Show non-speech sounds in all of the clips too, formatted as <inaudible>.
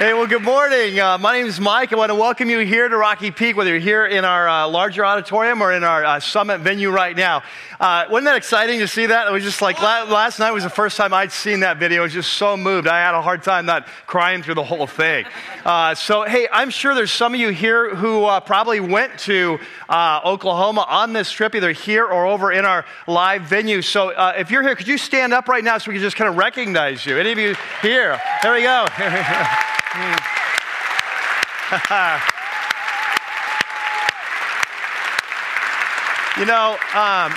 Hey, well, good morning. Uh, my name is Mike. I want to welcome you here to Rocky Peak, whether you're here in our uh, larger auditorium or in our uh, summit venue right now. Uh, wasn't that exciting to see that? It was just like la- last night was the first time I'd seen that video. I was just so moved. I had a hard time not crying through the whole thing. Uh, so, hey, I'm sure there's some of you here who uh, probably went to Oklahoma on this trip, either here or over in our live venue. So, if you're here, could you stand up right now so we can just kind of recognize you? Any of you here? There we go. <laughs> <laughs> you know, um,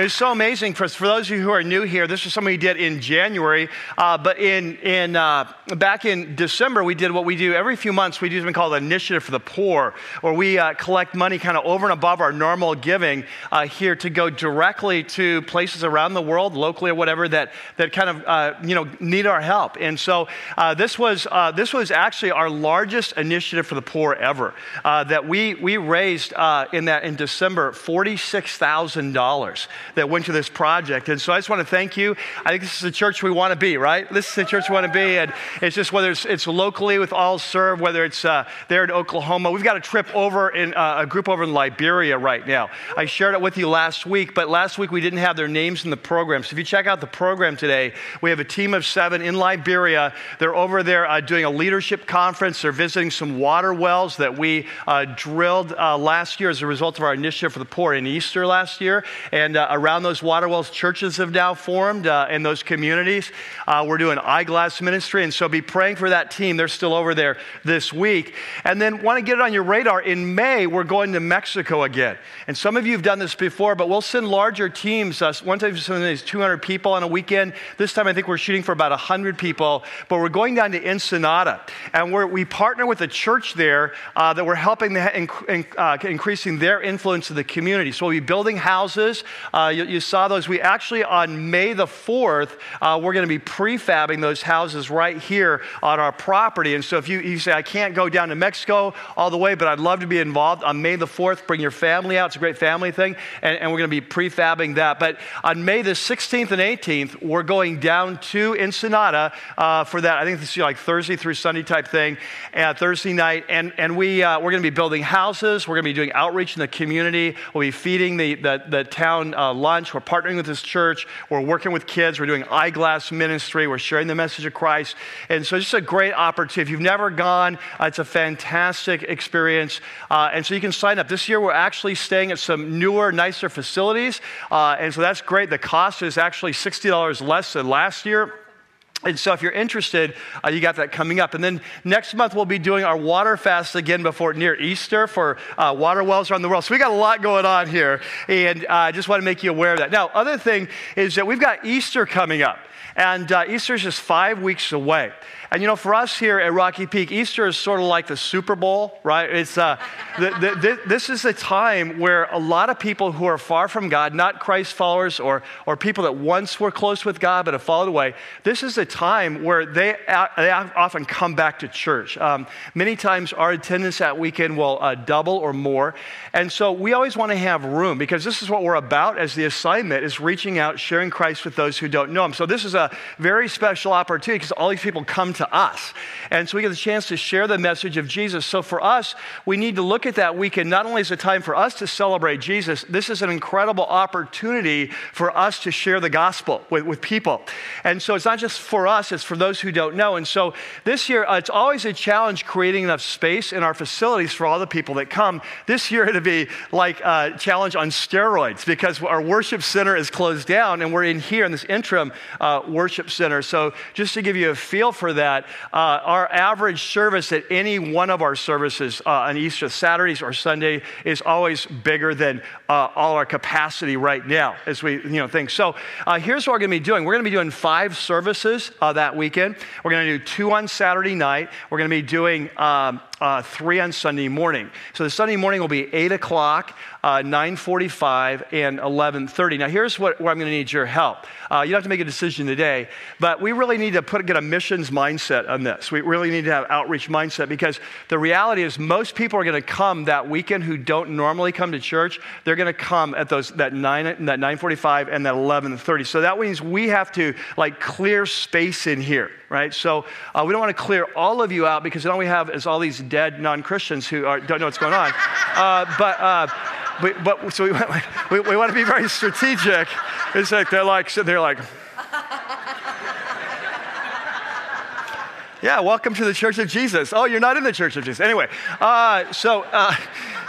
it's so amazing for, for those of you who are new here. This is something we did in January, uh, but in, in, uh, back in December, we did what we do every few months. We do something called Initiative for the Poor, where we uh, collect money kind of over and above our normal giving uh, here to go directly to places around the world, locally or whatever, that, that kind of uh, you know, need our help. And so uh, this, was, this was actually our largest initiative for the poor ever. that we, we raised in, that, in December $46,000 that went to this project. And so I just want to thank you. I think this is the church we want to be, right? This is the church we want to be. And it's just whether it's, it's locally with All Serve, whether it's uh, there in Oklahoma. We've got a trip over in uh, a group over in Liberia right now. I shared it with you last week, but last week we didn't have their names in the program. So if you check out the program today, we have a team of seven in Liberia. They're over there uh, doing a leadership conference. They're visiting some water wells that we uh, drilled uh, last year as a result of our initiative for the poor in Easter last year. And uh, around those water wells, churches have now formed uh, in those communities. Uh, we're doing eyeglass ministry, and so be praying for that team. They're still over there this week. And then want to get it on your radar. In May, we're going to Mexico again. And some of you have done this before, but we'll send larger teams. Uh, one time, these 200 people on a weekend. This time, I think we're shooting for about 100 people. But we're going down to Ensenada, and we partner with a church there uh, that we're helping the, in, uh, increasing their influence in the community. So we'll be building houses. Uh, you, you, saw those. We actually, on May the 4th, uh, we're going to be prefabbing those houses right here on our property. And so if you, you say, I can't go down to Mexico all the way, but I'd love to be involved, on May the 4th, bring your family out. It's a great family thing. And, and we're going to be prefabbing that. But on May the 16th and 18th, we're going down to Ensenada uh, for that. I think this is like Thursday through Sunday type thing, uh, Thursday night. And, and we, uh, we're going to be building houses. We're going to be doing outreach in the community. We'll be feeding the, the, the town uh, lunch. We're partnering with this church. We're working with kids. We're doing eyeglass ministry. We're sharing the message of Christ. And so it's just a great opportunity. If you've never gone, uh, it's a fantastic experience. Uh, and so you can sign up. This year, we're actually staying at some newer, nicer facilities. Uh, and so that's great. The cost is actually $60 less than last year. And so, if you're interested, uh, you got that coming up. And then next month, we'll be doing our water fast again before near Easter for uh, water wells around the world. So, we got a lot going on here. And uh, I just want to make you aware of that. Now, other thing is that we've got Easter coming up. And uh, Easter is just five weeks away. And you know, for us here at Rocky Peak, Easter is sort of like the Super Bowl, right? It's, uh, the, the, the, this is a time where a lot of people who are far from God, not Christ followers or, or people that once were close with God but have followed away, this is a time where they, they often come back to church. Um, many times our attendance that weekend will uh, double or more. And so we always want to have room because this is what we're about as the assignment is reaching out, sharing Christ with those who don't know him. So this is a very special opportunity because all these people come to us. And so we get the chance to share the message of Jesus. So for us, we need to look at that weekend not only as a time for us to celebrate Jesus, this is an incredible opportunity for us to share the gospel with, with people. And so it's not just for us, it's for those who don't know. And so this year, uh, it's always a challenge creating enough space in our facilities for all the people that come. This year, it'll be like a challenge on steroids because our worship center is closed down and we're in here in this interim uh, worship center. So just to give you a feel for that, that uh, our average service at any one of our services uh, on Easter, Saturdays or Sunday, is always bigger than uh, all our capacity right now, as we you know think. So uh, here's what we're going to be doing. We're going to be doing five services uh, that weekend. We're going to do two on Saturday night. We're going to be doing um, uh, 3 on Sunday morning. So the Sunday morning will be 8 o'clock, uh, 9.45, and 11.30. Now here's what, where I'm going to need your help. Uh, you don't have to make a decision today, but we really need to put, get a missions mindset on this. We really need to have outreach mindset because the reality is most people are going to come that weekend who don't normally come to church. They're going to come at those that 9, that 9.45 and that 11.30. So that means we have to like clear space in here right? So uh, we don't want to clear all of you out because all we have is all these dead non-Christians who are, don't know what's going on. Uh, but, uh, but, but, so we, <laughs> we, we, want to be very strategic. It's like they're like they're like. <laughs> Yeah, welcome to the Church of Jesus. Oh, you're not in the Church of Jesus. Anyway, uh, so uh,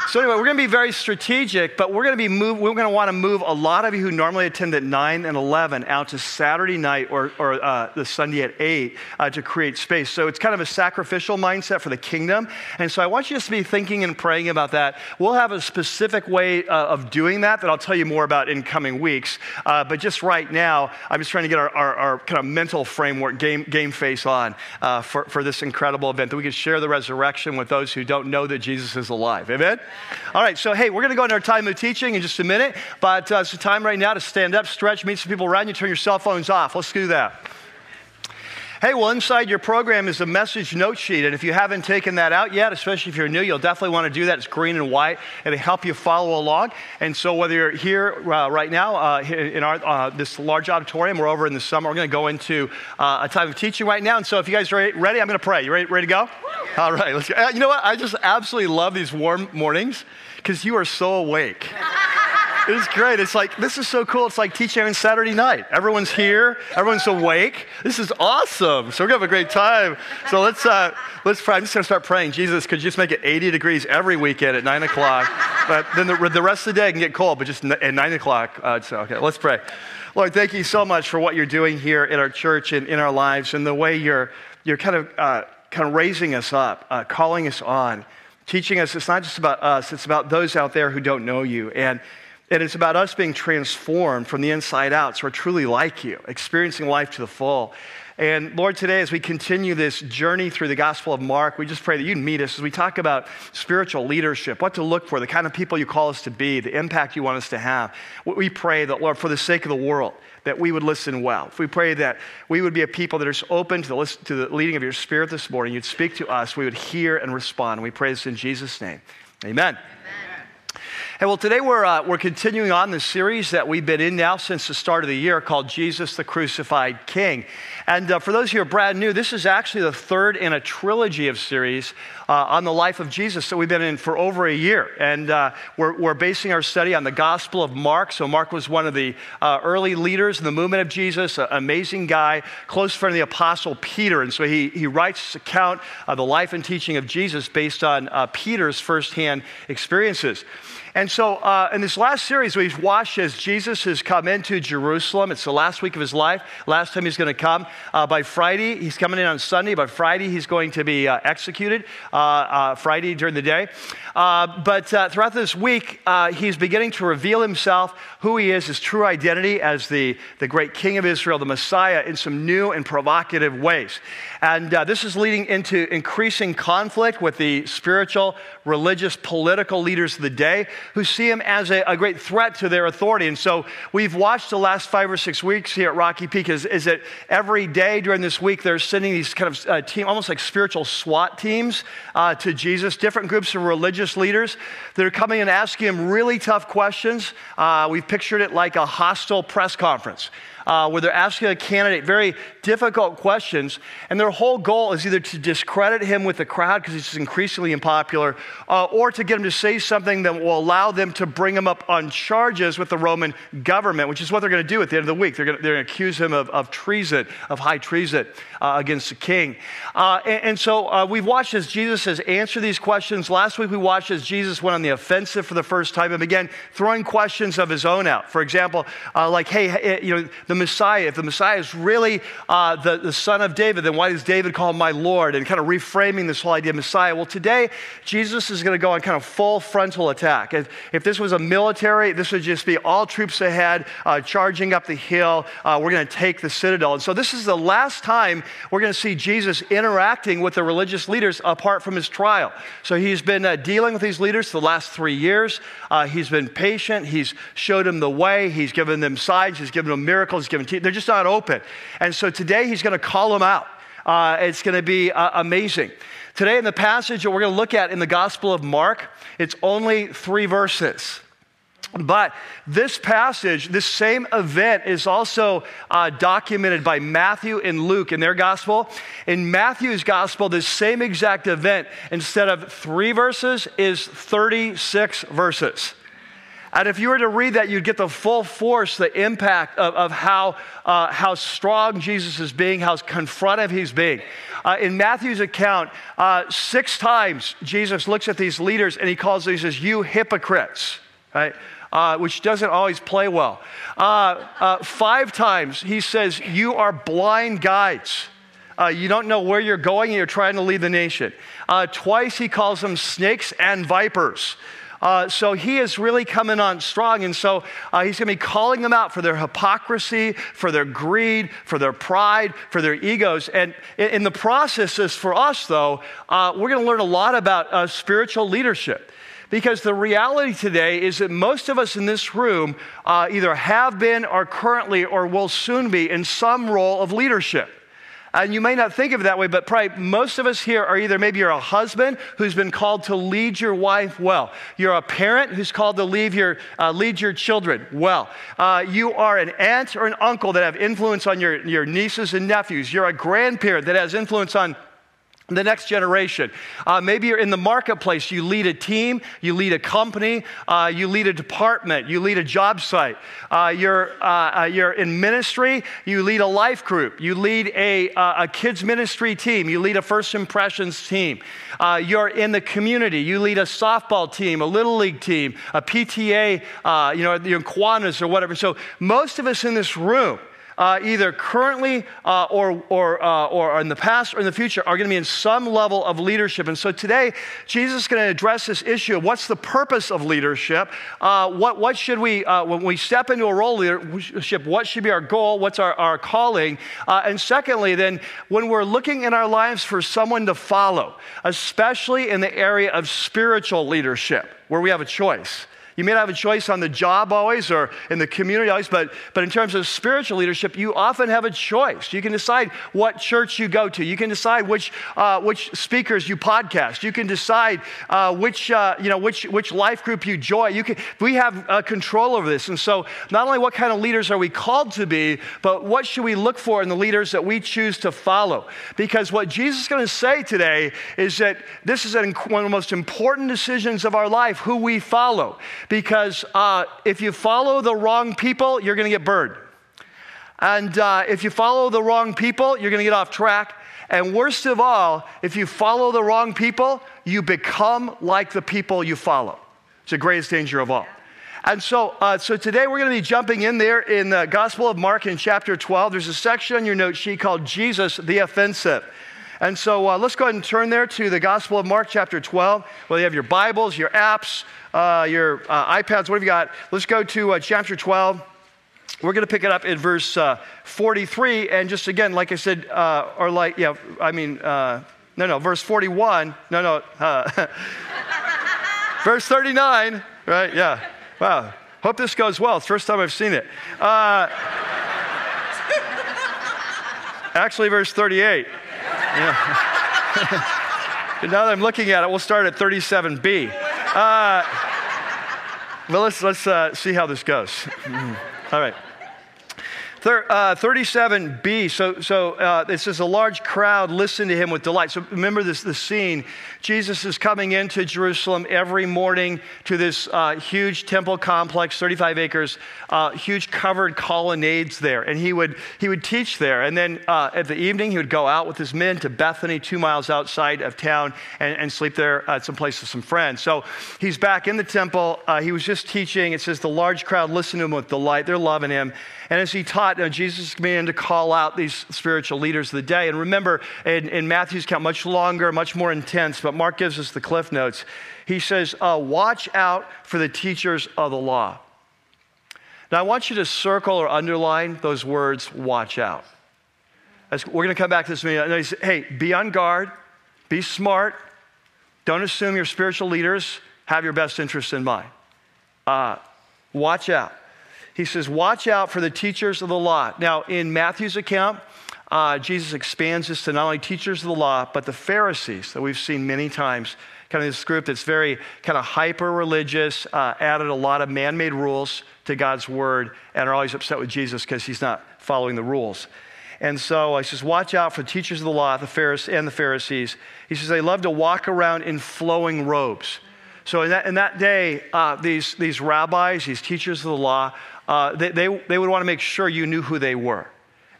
so anyway, we're going to be very strategic, but we're going to be move, we're going to want to move a lot of you who normally attend at 9 and 11 out to Saturday night or, or uh, the Sunday at 8 uh, to create space. So it's kind of a sacrificial mindset for the kingdom. And so I want you just to be thinking and praying about that. We'll have a specific way uh, of doing that that I'll tell you more about in coming weeks. Uh, but just right now, I'm just trying to get our, our, our kind of mental framework, game, game face on uh, for, for this incredible event that we can share the resurrection with those who don't know that Jesus is alive. Amen? All right, so hey, we're going to go into our time of teaching in just a minute, but uh, it's the time right now to stand up, stretch, meet some people around you, turn your cell phones off. Let's do that. Hey, well, inside your program is a message note sheet. And if you haven't taken that out yet, especially if you're new, you'll definitely want to do that. It's green and white. It'll help you follow along. And so, whether you're here uh, right now uh, in our, uh, this large auditorium or over in the summit, we're going to go into uh, a time of teaching right now. And so, if you guys are ready, I'm going to pray. You ready, ready to go? All right, let's go. Uh, you know what? I just absolutely love these warm mornings because you are so awake. <laughs> It's great. It's like, this is so cool. It's like teaching on Saturday night. Everyone's here, everyone's awake. This is awesome. So we're going to have a great time. So let's, uh, let's pray. I'm just going to start praying. Jesus, could you just make it 80 degrees every weekend at 9 o'clock? But then the, the rest of the day can get cold, but just at 9 o'clock. Uh, so, okay, let's pray. Lord, thank you so much for what you're doing here in our church and in our lives and the way you're, you're kind of, uh, kind of raising us up, uh, calling us on teaching us it's not just about us, it's about those out there who don't know you. And and it's about us being transformed from the inside out so we're truly like you, experiencing life to the full. And Lord, today, as we continue this journey through the Gospel of Mark, we just pray that you'd meet us as we talk about spiritual leadership, what to look for, the kind of people you call us to be, the impact you want us to have. We pray that, Lord, for the sake of the world, that we would listen well. We pray that we would be a people that are open to the, to the leading of your Spirit this morning, you'd speak to us, we would hear and respond. We pray this in Jesus' name. Amen. Hey, well, today we're, uh, we're continuing on the series that we've been in now since the start of the year called Jesus the Crucified King. And uh, for those who are brand new, this is actually the third in a trilogy of series uh, on the life of Jesus that we've been in for over a year. And uh, we're, we're, basing our study on the Gospel of Mark. So, Mark was one of the uh, early leaders in the movement of Jesus, an amazing guy, close friend of the Apostle Peter. And so he, he writes this account of the life and teaching of Jesus based on uh, Peter's firsthand experiences. And so, uh, in this last series, we've watched as Jesus has come into Jerusalem. It's the last week of his life, last time he's going to come. Uh, by Friday, he's coming in on Sunday. By Friday, he's going to be uh, executed, uh, uh, Friday during the day. Uh, but throughout this week, he's beginning to reveal himself, who he is, his true identity as the, the great king of Israel, the Messiah, in some new and provocative ways. And this is leading into increasing conflict with the spiritual, religious, political leaders of the day who see him as a, a, great threat to their authority. And so we've watched the last five or six weeks here at Rocky Peak is, is that every day during this week they're sending these kind of uh, team, almost like spiritual SWAT teams uh, to Jesus, different groups of religious leaders that are coming and asking him really tough questions. Uh, we've pictured it like a hostile press conference uh, where they're asking a candidate very difficult questions, and their whole goal is either to discredit him with the crowd because he's increasingly unpopular, uh, or to get him to say something that will allow them to bring him up on charges with the Roman government, which is what they're going to do at the end of the week. They're going to accuse him of, of treason, of high treason uh, against the king. Uh, and, and, so uh, we've watched as Jesus has answered these questions. Last week we watched as Jesus went on the offensive for the first time and began throwing questions of his own out. For example, uh, like, hey, you know, the Messiah, if the Messiah is really uh, the, the son of David, then why does David call him my Lord? And kind of reframing this whole idea of Messiah. Well, today, Jesus is going to go on kind of full frontal attack. If, if this was a military, this would just be all troops ahead, uh, charging up the hill. Uh, we're going to take the citadel. And so, this is the last time we're going to see Jesus interacting with the religious leaders apart from his trial. So he's been uh, dealing with these leaders the last three years. Uh, he's been patient. He's showed them the way. He's given them signs. He's given them miracles. He's given te- they're just not open. And so today he's going to call them out. Uh, it's going to be uh, amazing. Today, in the passage that we're going to look at in the Gospel of Mark, it's only three verses. But this passage, this same event, is also uh, documented by Matthew and Luke in their gospel. In Matthew's gospel, this same exact event, instead of three verses, is 36 verses. And if you were to read that, you'd get the full force, the impact of, of how, uh, how strong Jesus is being, how confrontive he's being. Uh, in Matthew's account, uh, six times Jesus looks at these leaders and he calls these as you hypocrites, right? uh, which doesn't always play well. Uh, uh, five times he says, You are blind guides. Uh, you don't know where you're going and you're trying to lead the nation. Uh, twice he calls them snakes and vipers. Uh, so he is really coming on strong. And so uh, he's going to be calling them out for their hypocrisy, for their greed, for their pride, for their egos. And in, the processes for us, though, uh, we're going to learn a lot about uh, spiritual leadership. Because the reality today is that most of us in this room uh, either have been, or currently, or will soon be in some role of leadership. And you may not think of it that way, but probably most of us here are either maybe you're a husband who's been called to lead your wife well. You're a parent who's called to lead your, uh, lead your children well. Uh, you are an aunt or an uncle that have influence on your, your nieces and nephews. You're a grandparent that has influence on the next generation. Uh, maybe you're in the marketplace. You lead a team, you lead a company, uh, you lead a department, you lead a job site. Uh, you're, uh, uh, you're in ministry, you lead a life group, you lead a, uh, a kids' ministry team, you lead a first impressions team. you're in the community, you lead a softball team, a little league team, a PTA, you know, your Kiwanis or whatever. So most of us in this room, uh, either currently uh, or, or, uh, or in the past or in the future, are going to be in some level of leadership. And so today, Jesus is going to address this issue of what's the purpose of leadership? Uh, what, what should we, uh, when we step into a role leadership, what should be our goal? What's our, our calling? Uh, and secondly, then, when we're looking in our lives for someone to follow, especially in the area of spiritual leadership, where we have a choice. You may not have a choice on the job always or in the community always, but, but in terms of spiritual leadership, you often have a choice. You can decide what church you go to. You can decide which, uh, which speakers you podcast. You can decide uh, which, uh, you know, which, which life group you join. You can, we have uh, control over this. And so not only what kind of leaders are we called to be, but what should we look for in the leaders that we choose to follow? Because what Jesus is going to say today is that this is one of the most important decisions of our life, who we follow because uh, if you follow the wrong people, you're going to get burned. And uh, if you follow the wrong people, you're going to get off track. And worst of all, if you follow the wrong people, you become like the people you follow. It's the greatest danger of all. And so, uh, so today we're going to be jumping in there in the Gospel of Mark in chapter 12. There's a section on your note sheet called Jesus the Offensive. And so uh, let's go ahead and turn there to the Gospel of Mark, chapter 12. Well, you have your Bibles, your apps, uh, your uh, iPads, what have you got? Let's go to uh, chapter 12. We're going to pick it up in verse uh, 43. And just again, like I said, uh, or like, yeah, I mean, no, no, verse 41. No, no. <laughs> verse 39, right? Yeah. Wow. Hope this goes well. It's the first time I've seen it. <laughs> actually, verse 38. Yeah. <laughs> now that I'm looking at it, we'll start at 37b. Uh, well, let's, let's uh, see how this goes. All right. Uh, 37b, so, so uh, it says a large crowd listened to him with delight. So remember this the scene. Jesus is coming into Jerusalem every morning to this uh, huge temple complex, 35 acres, uh, huge covered colonnades there. And he would, he would teach there. And then uh, at the evening, he would go out with his men to Bethany, two miles outside of town, and, and sleep there at some place with some friends. So he's back in the temple. Uh, he was just teaching. It says the large crowd listened to him with delight. They're loving him. And as he taught, you know, Jesus began to call out these spiritual leaders of the day. And remember, in, in Matthew's account, much longer, much more intense, but Mark gives us the cliff notes. He says, uh, Watch out for the teachers of the law. Now, I want you to circle or underline those words, watch out. As we're going to come back to this meeting. He said, hey, be on guard, be smart. Don't assume your spiritual leaders have your best interest in mind. Uh, watch out. He says, watch out for the teachers of the law. Now, in Matthew's account, uh, Jesus expands this to not only teachers of the law, but the Pharisees that we've seen many times. Kind of this group that's very kind of hyper religious, uh, added a lot of man made rules to God's word, and are always upset with Jesus because he's not following the rules. And so he says, Watch out for the teachers of the law, the Pharisees, and the Pharisees. He says, They love to walk around in flowing robes. So in that, in that day, uh, these, these rabbis, these teachers of the law, uh, they, they, they would want to make sure you knew who they were.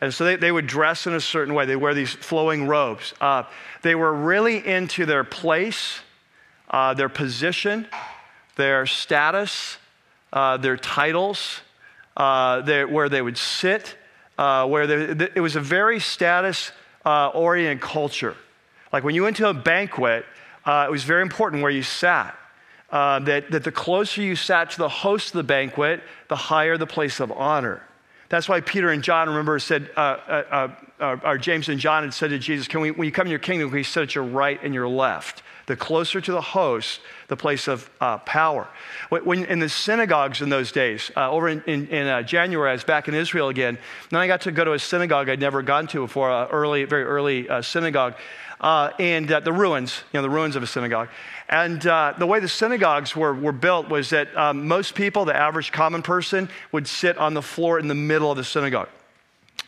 And so they, they would dress in a certain way. They wear these flowing robes. Uh, they were really into their place, uh, their position, their status, uh, their titles, uh, their, where they would sit, uh, where they, it was a very status uh, oriented culture. Like when you went to a banquet, it was very important where you sat. That, that the closer you sat to the host of the banquet, the higher the place of honor. That's why Peter and John, remember, said, uh, uh, uh, or James and John had said to Jesus, Can we, when you come in your kingdom, can you sit at your right and your left? The closer to the host, the place of uh, power. When, in the synagogues in those days, uh, over in, in, in uh, January, I was back in Israel again. Then I got to go to a synagogue I'd never gone to before, a early, very early synagogue. and the ruins, you know, the ruins of a synagogue. And uh, the way the synagogues were, were built was that um, most people, the average common person, would sit on the floor in the middle of the synagogue.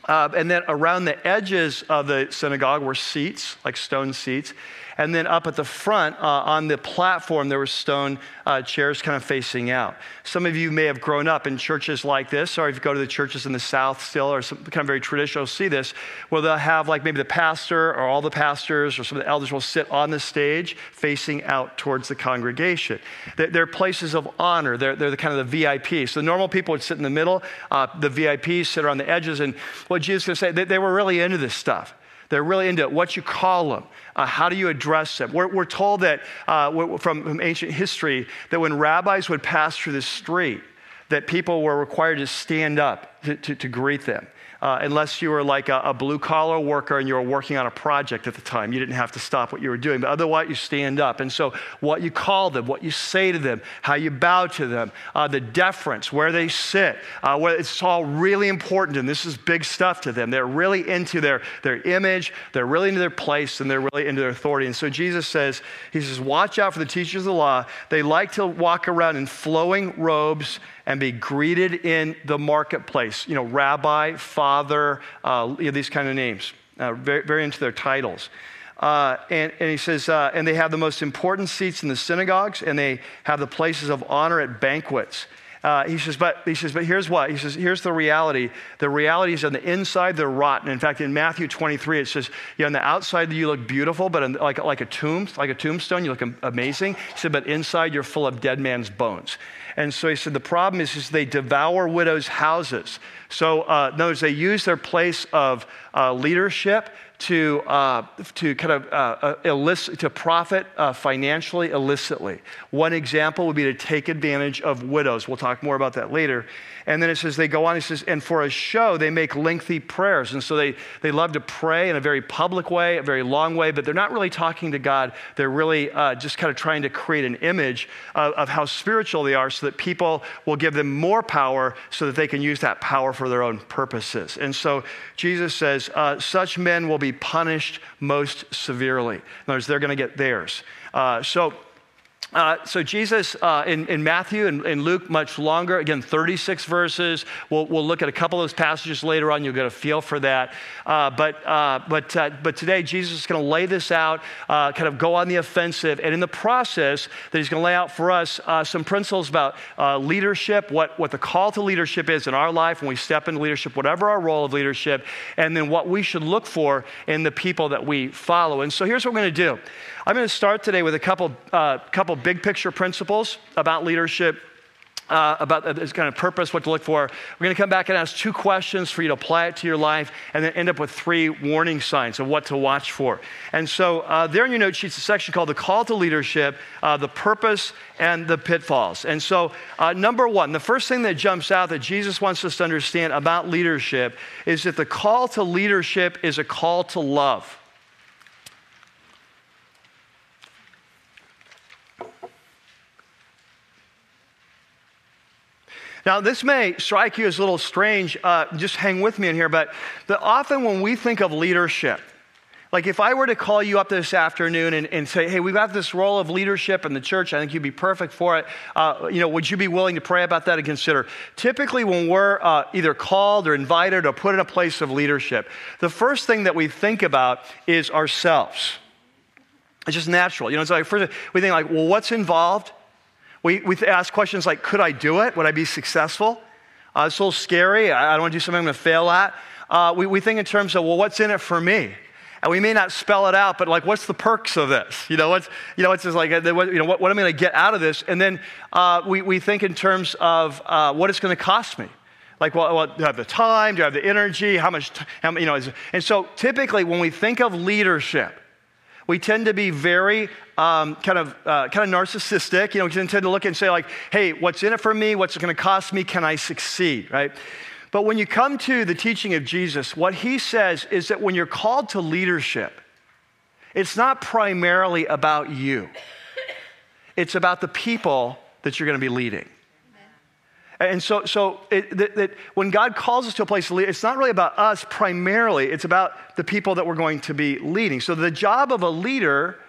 Uh, and then around the edges of the synagogue were seats, like stone seats. And then up at the front uh, on the platform, there were stone uh, chairs kind of facing out. Some of you may have grown up in churches like this, or if you go to the churches in the South still, or some kind of very traditional, see this, where they'll have like maybe the pastor or all the pastors or some of the elders will sit on the stage facing out towards the congregation. They're, they're places of honor. They're, they're the kind of the VIPs. So the normal people would sit in the middle. Uh, the VIPs sit around the edges. And what Jesus is going to say, they, they were really into this stuff. They're really into what you call them. Uh, how do you address them? We're, we're told that uh, from, from ancient history that when rabbis would pass through the street, that people were required to stand up to, to, to greet them uh, unless you were like a, a blue collar worker and you were working on a project at the time. You didn't have to stop what you were doing, but otherwise you stand up. And so, what you call them, what you say to them, how you bow to them, uh, the deference, where they sit, uh, where it's all really important. And this is big stuff to them. They're really into their, their image, they're really into their place, and they're really into their authority. And so, Jesus says, He says, Watch out for the teachers of the law. They like to walk around in flowing robes and be greeted in the marketplace. You know, rabbi, father, uh, you know, these kind of names. Uh, very, very into their titles. Uh, and, and, he says, uh, and they have the most important seats in the synagogues, and they have the places of honor at banquets. Uh, he says, but he says, but here's what he says. Here's the reality. The reality is on the inside they're rotten. In fact, in Matthew 23, it says, on the outside you look beautiful, but like like a tomb, like a tombstone, you look amazing. He said, but inside you're full of dead man's bones. And so he said, the problem is, is they devour widows' houses. So, uh, in words, they use their place of uh, leadership to, uh, to kind of uh, uh, illicit, to profit uh, financially illicitly. One example would be to take advantage of widows. We'll talk more about that later. And then it says they go on, it says, and for a show, they make lengthy prayers. And so they, they love to pray in a very public way, a very long way, but they're not really talking to God. They're really uh, just kind of trying to create an image of, of how spiritual they are so that people will give them more power so that they can use that power for their own purposes. And so Jesus says, uh, such men will be punished most severely. In other words, they're going to get theirs. Uh, so, uh, so Jesus uh, in, in, Matthew and, and, Luke much longer, again 36 verses. We'll, we'll, look at a couple of those passages later on. You'll get a feel for that. Uh, but uh, but uh, but today Jesus is going to lay this out, uh, kind of go on the offensive, and in the process that he's going to lay out for us some principles about leadership, what what the call to leadership is in our life when we step into leadership, whatever our role of leadership, and then what we should look for in the people that we follow. And so here's what we're going to do. I'm going to start today with a couple, couple big picture principles about leadership. uh, about this kind of purpose, what to look for. We're going to come back and ask two questions for you to apply it to your life, and then end up with three warning signs of what to watch for. And so, uh, there in your note sheets, a section called the call to leadership, uh, the purpose, and the pitfalls. And so, uh, number one, the first thing that jumps out that Jesus wants us to understand about leadership is that the call to leadership is a call to love. Now, this may strike you as a little strange. Uh, just hang with me in here, but the, often when we think of leadership, like if I were to call you up this afternoon and, and, say, hey, we've got this role of leadership in the church, I think you'd be perfect for it. Uh, you know, would you be willing to pray about that and consider? Typically, when we're uh, either called or invited or put in a place of leadership, the first thing that we think about is ourselves. It's just natural. You know, it's like first we think like, well, what's involved? We, we ask questions like, could I do it? Would I be successful? Uh, it's a little scary. I, I don't want to do something I'm going to fail at. Uh, we, we think in terms of, well, what's in it for me? And we may not spell it out, but like, what's the perks of this? You know, what's, you know, it's just like, uh, you know, what, what am I going to get out of this? And then uh, we, we think in terms of uh, what it's going to cost me. Like, well, well, do I have the time? Do I have the energy? How much, t- how, you know, is, and so typically when we think of leadership, we tend to be very um, kind of uh, kind of narcissistic. You know, we tend to look and say like, "Hey, what's in it for me? What's it going to cost me? Can I succeed?" Right? But when you come to the teaching of Jesus, what he says is that when you're called to leadership, it's not primarily about you. It's about the people that you're going to be leading. And so, so it, that, that when God calls us to a place to lead, it's not really about us primarily, it's about the people that we're going to be leading. So the job of a leader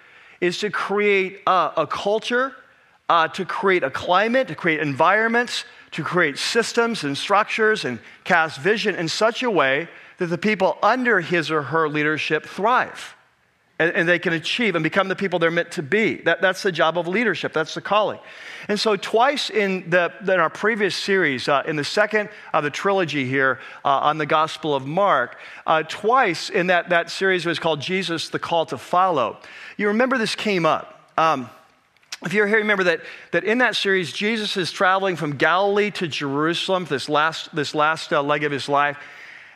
is to create a, a culture, uh, to create a climate, to create environments, to create systems and structures and cast vision in such a way that the people under his or her leadership thrive and, and, they can achieve and become the people they're meant to be. That, that's the job of leadership, that's the calling. And so, twice in, the, in our previous series, uh, in the second of the trilogy here uh, on the Gospel of Mark, uh, twice in that, that series was called Jesus, the Call to Follow. You remember this came up. Um, if you're here, remember that, that in that series, Jesus is traveling from Galilee to Jerusalem, this last, this last uh, leg of his life.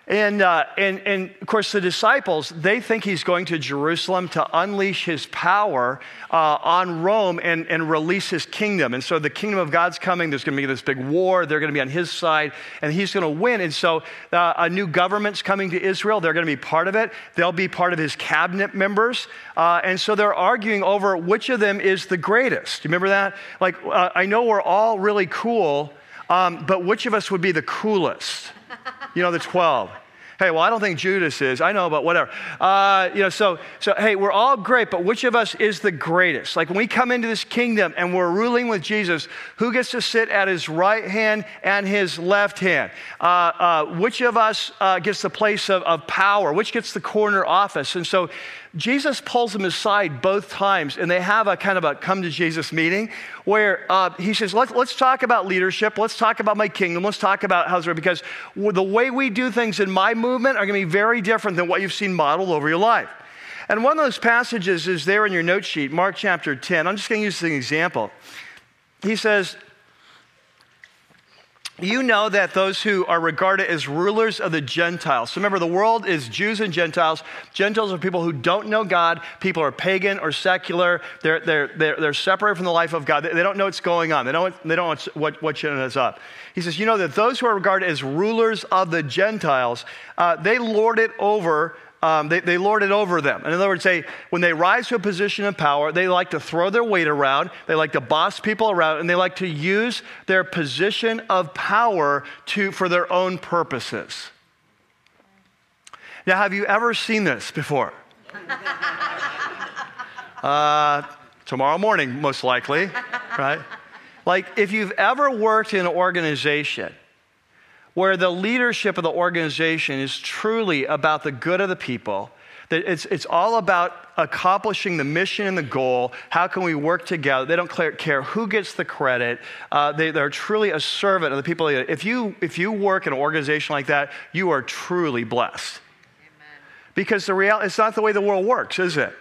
And, uh, and, and of course, the disciples, they think he's going to Jerusalem to unleash his power uh, on Rome and, and release his kingdom. And so the kingdom of God's coming. There's going to be this big war. They're going to be on his side, and he's going to win. And so uh, a new government's coming to Israel. They're going to be part of it. They'll be part of his cabinet members. Uh, and so they're arguing over which of them is the greatest. You remember that? Like, uh, I know we're all really cool, um, but which of us would be the coolest? You know, the 12. Hey, well, I don't think Judas is. I know, but whatever. Uh, you know, so, so, hey, we're all great, but which of us is the greatest? Like when we come into this kingdom and we're ruling with Jesus, who gets to sit at his right hand and his left hand? Uh, uh, which of us uh, gets the place of, of power? Which gets the corner office? And so Jesus pulls them aside both times, and they have a kind of a come to Jesus meeting where uh, he says, Let, us talk about leadership. Let's talk about my kingdom. Let's talk about how's it, because the way we do things in my movement are going to be very different than what you've seen modeled over your life. And one of those passages is there in your note sheet, Mark chapter 10. I'm just going to use as an example. He says, you know that those who are regarded as rulers of the Gentiles. So remember, the world is Jews and Gentiles. Gentiles are people who don't know God. People are pagan or secular. They're, they're, they're, they're separated from the life of God. They, they don't know what's going on. They don't, they don't know what, what is up. He says, You know that those who are regarded as rulers of the Gentiles, uh, they lord it over um, they, they lord it over them. In other words, they, when they rise to a position of power, they like to throw their weight around, they like to boss people around, and they like to use their position of power to, for their own purposes. Now, have you ever seen this before? <laughs> uh, tomorrow morning, most likely, right? Like, if you've ever worked in an organization, where the leadership of the organization is truly about the good of the people. That it's, it's all about accomplishing the mission and the goal. How can we work together? They don't care who gets the credit. Uh, they, they're truly a servant of the people. If you, if you work in an organization like that, you are truly blessed. Amen. Because the reality, it's not the way the world works, is it?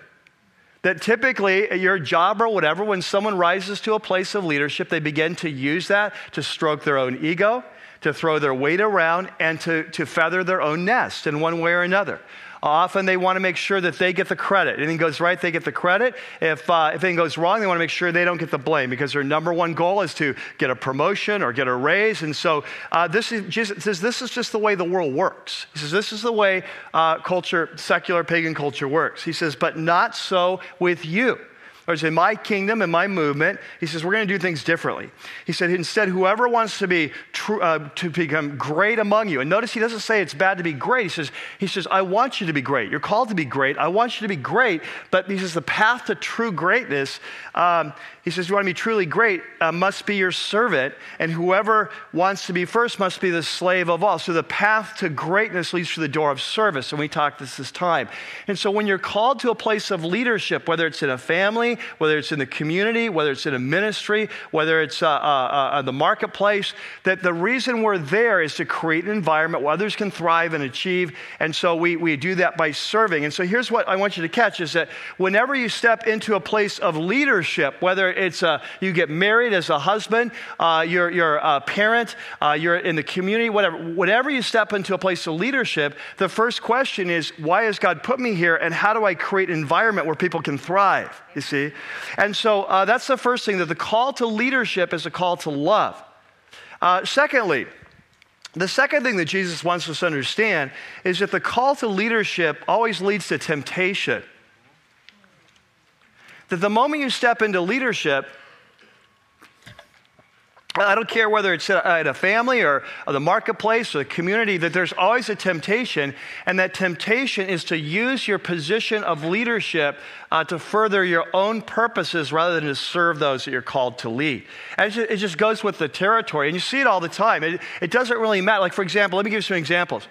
that typically at your job or whatever, when someone rises to a place of leadership, they begin to use that to stroke their own ego, to throw their weight around, and to, to feather their own nest in one way or another. Often they want to make sure that they get the credit. If Anything goes right, they get the credit. If, uh, if anything goes wrong, they want to make sure they don't get the blame because their number one goal is to get a promotion or get a raise. And so uh, this is Jesus says this is just the way the world works. He says this is the way uh, culture, secular pagan culture works. He says, but not so with you or in my kingdom and my movement, he says, we're going to do things differently. He said, instead, whoever wants to be uh, to become great among you, and notice he doesn't say it's bad to be great. He says, he says, I want you to be great. You're called to be great. I want you to be great. But he says, the path to true greatness, um, he says, you want to be truly great, uh, must be your servant. And whoever wants to be first must be the slave of all. So the path to greatness leads through the door of service. And we talked this this time. And so when you're called to a place of leadership, whether it's in a family, whether it's in the community, whether it's in a ministry, whether it's uh, uh, uh, the marketplace, that the reason we're there is to create an environment where others can thrive and achieve. And so we, we do that by serving. And so here's what I want you to catch is that whenever you step into a place of leadership, whether it's uh, you get married as a husband, uh, you're, you're a parent, uh, you're in the community, whatever, whenever you step into a place of leadership, the first question is, why has God put me here and how do I create an environment where people can thrive? You see? And so uh, that's the first thing that the call to leadership is a call to love. Uh, secondly, the second thing that Jesus wants us to understand is that the call to leadership always leads to temptation. That the moment you step into leadership, I don't care whether it's at a family or the marketplace or the community, that there's always a temptation, and that temptation is to use your position of leadership uh, to further your own purposes rather than to serve those that you're called to lead. And it just goes with the territory, and you see it all the time. It, it doesn't really matter. Like, for example, let me give you some examples.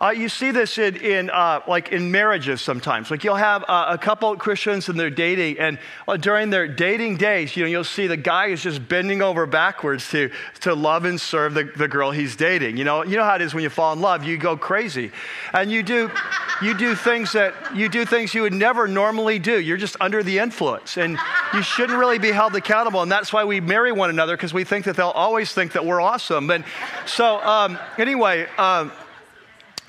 Uh, you see this in, in uh, like in marriages sometimes. Like you'll have uh, a couple of Christians and they're dating, and uh, during their dating days, you know, you'll see the guy is just bending over backwards to, to love and serve the, the girl he's dating. You know, you know how it is when you fall in love, you go crazy, and you do you do things that you do things you would never normally do. You're just under the influence, and you shouldn't really be held accountable. And that's why we marry one another because we think that they'll always think that we're awesome. And so, um, anyway. Um,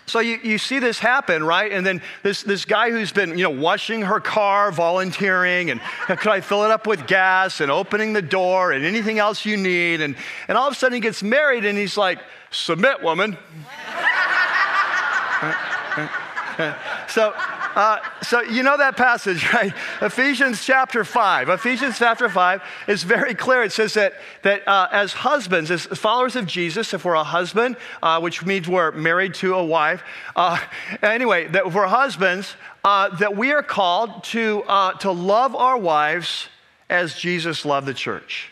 so you, you see this happen, right? And then this, this guy who's been, you know, washing her car, volunteering, and could I fill it up with gas and opening the door and anything else you need? And, and all of a sudden he gets married and he's like, submit, woman. <laughs> so uh, so you know that passage, <laughs> right? Ephesians chapter 5. Ephesians chapter 5 is very clear. It says that, that uh, as husbands, as followers of Jesus, if we're a husband, uh, which means we're married to a wife, uh, anyway, that we're husbands, uh, that we are called to, to love our wives as Jesus loved the church.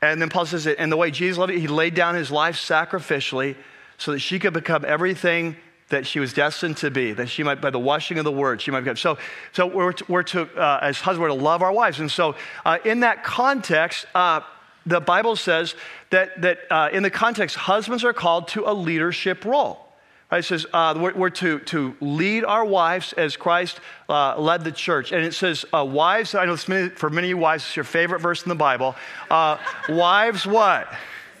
And then Paul says, it, and the way Jesus loved it, he laid down his life sacrificially so that she could become everything that she was destined to be, that she might, by the washing of the word, she might become. So, so we're to, we're to uh, as husbands, we're to love our wives. And so, uh, in that context, uh, the Bible says that, that uh, in the context, husbands are called to a leadership role. Right? It says uh, we're, we're, to, to lead our wives as Christ uh, led the church. And it says, wives, I know for many of you wives, it's your favorite verse in the Bible. <laughs> wives, what?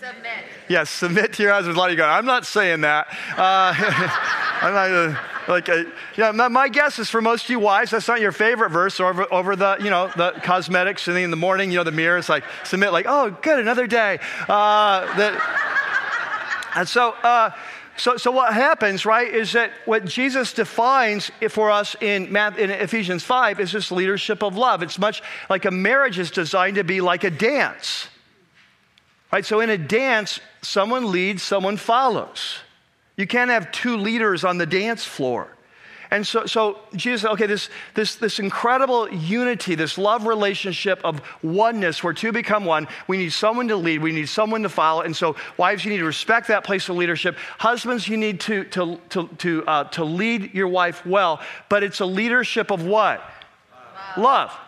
Submit. Yes, submit to your lot of you go, I'm not saying that. Uh, <laughs> I'm not uh, like, uh, yeah, my guess is for most of you wives, that's not your favorite verse over, over the, you know, the cosmetics and in the morning, you know, the mirror, it's like, submit, like, oh, good, another day. Uh, that, and so, uh, so, so what happens, right, is that what Jesus defines for us in, in Ephesians 5 is this leadership of love. It's much like a marriage is designed to be like a dance. Right? So in a dance, someone leads, someone follows. You can't have two leaders on the dance floor. And so, so Jesus okay, this, this, this incredible unity, this love relationship of oneness where two become one, we need someone to lead, we need someone to follow. And so, wives, you need to respect that place of leadership. Husbands, you need to, to, to, to, uh, to lead your wife well, but it's a leadership of what? Love. love.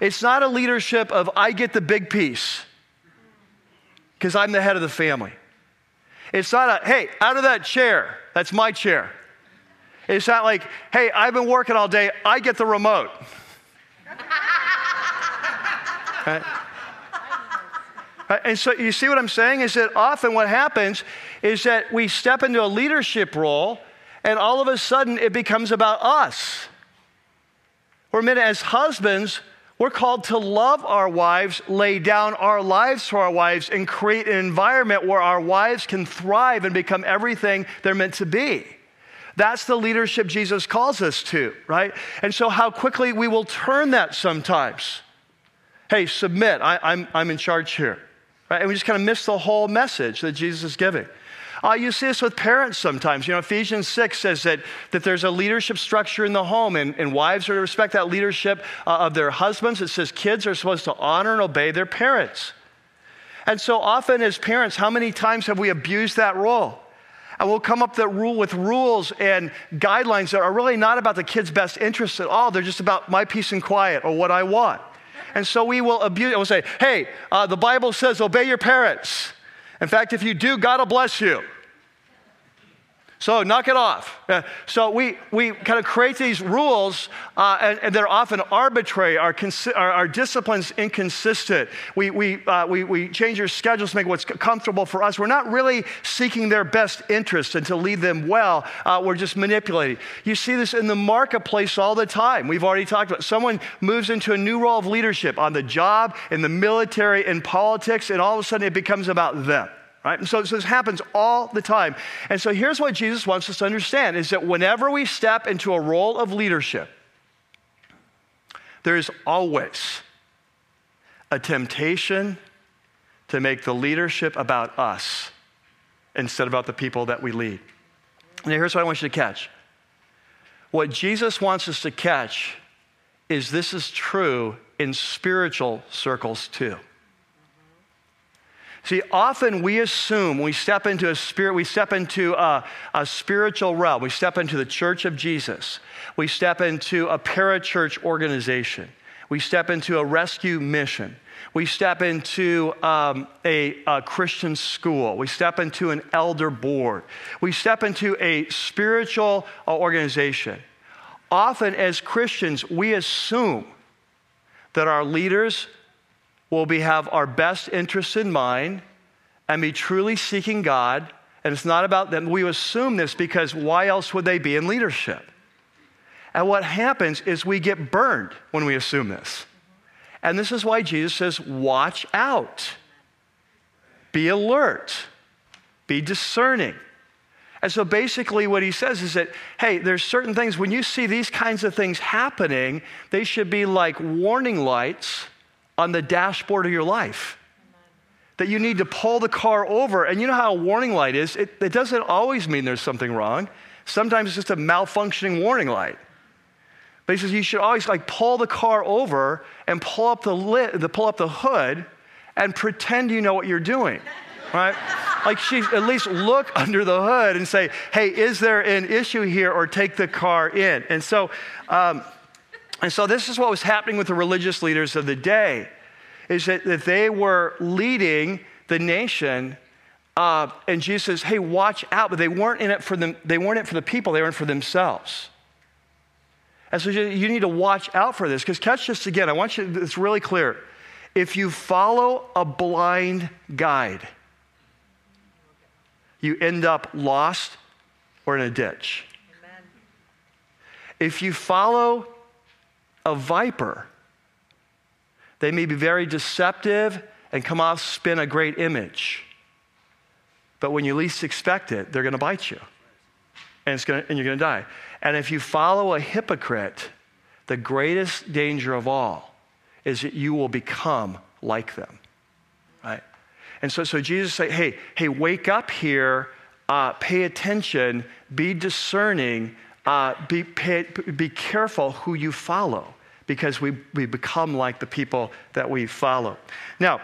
It's not a leadership of, I get the big piece because I'm the head of the family. It's not a, hey, out of that chair, that's my chair. It's not like, hey, I've been working all day, I get the remote. <laughs> right? And so you see what I'm saying is that often what happens is that we step into a leadership role and all of a sudden it becomes about us. We're meant as husbands, we're called to love our wives, lay down our lives for our wives, and create an environment where our wives can thrive and become everything they're meant to be. That's the leadership Jesus calls us to, right? And so, how quickly we will turn that sometimes. Hey, submit. I, am I'm, I'm in charge here. Right? And we just kind of miss the whole message that Jesus is giving. Uh, you see this with parents sometimes. You know, Ephesians 6 says that, that there's a leadership structure in the home, and, and wives are to respect that leadership uh, of their husbands. It says kids are supposed to honor and obey their parents. And so often, as parents, how many times have we abused that role? And we'll come up that rule with rules and guidelines that are really not about the kid's best interests at all. They're just about my peace and quiet or what I want. And so we will abuse. We'll say, hey, uh, the Bible says obey your parents. In fact, if you do, God will bless you. So knock it off. Uh, so we, we kind of create these rules, uh, and, and, they're often arbitrary. Our, consi- our, our discipline's inconsistent. We, we, uh, we, we change your schedules to make what's comfortable for us. We're not really seeking their best interest and to lead them well. Uh, we're just manipulating. You see this in the marketplace all the time. We've already talked about it. someone moves into a new role of leadership on the job, in the military, in politics, and all of a sudden it becomes about them right? And so, so, this happens all the time. And so here's what Jesus wants us to understand is that whenever we step into a role of leadership, there is always a temptation to make the leadership about us instead about the people that we lead. Now, here's what I want you to catch. What Jesus wants us to catch is this is true in spiritual circles too. See, often we assume we step into a spirit, we step into a, a, spiritual realm, we step into the church of Jesus, we step into a parachurch organization, we step into a rescue mission, we step into um, a, a Christian school, we step into an elder board, we step into a spiritual uh, organization. Often, as Christians, we assume that our leaders will we have our best interests in mind and be truly seeking God. And it's not about them. We assume this because why else would they be in leadership? And what happens is we get burned when we assume this. And this is why Jesus says, watch out, be alert, be discerning. And so basically, what he says is that, hey, there's certain things, when you see these kinds of things happening, they should be like warning lights on the dashboard of your life. That you need to pull the car over. And you know how a warning light is? It, it doesn't always mean there's something wrong. Sometimes it's just a malfunctioning warning light. But he says you should always like pull the car over and pull up the lid, the, pull up the hood and pretend you know what you're doing. Right? <laughs> Like she at least look under the hood and say, hey, is there an issue here? Or take the car in. And so um, and so this is what was happening with the religious leaders of the day, is that, that they were leading the nation. Uh, and Jesus says, hey, watch out. But they weren't in it for them, they weren't in it for the people, they were in it for themselves. And so you need to watch out for this. Because catch this again. I want you, it's really clear. If you follow a blind guide, you end up lost or in a ditch. Amen. If you follow a viper. They may be very deceptive and come off spin a great image. But when you least expect it, they're going to bite you. And, it's gonna, and you're going to die. And if you follow a hypocrite, the greatest danger of all is that you will become like them. Right? And so, so Jesus said, hey, hey, wake up here, uh, pay attention, be discerning, uh, be, pay, be careful who you follow because we, we become like the people that we follow. Now,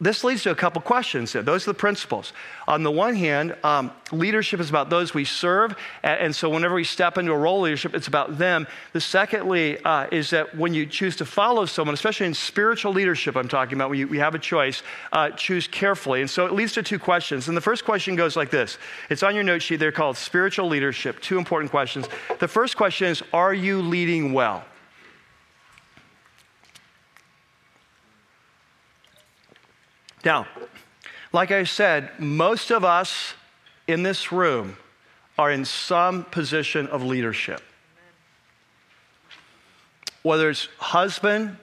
this leads to a couple questions. Those are the principles. On the one hand, um, leadership is about those we serve, and, so whenever we step into a role leadership, it's about them. The secondly uh, is that when you choose to follow someone, especially in spiritual leadership, I'm talking about, we have a choice, uh, choose carefully. And so it leads to two questions. And the first question goes like this it's on your note sheet. They're called spiritual leadership. Two important questions. The first question is Are you leading well? Now, like I said, most of us in this room are in some position of leadership. Whether it's husband,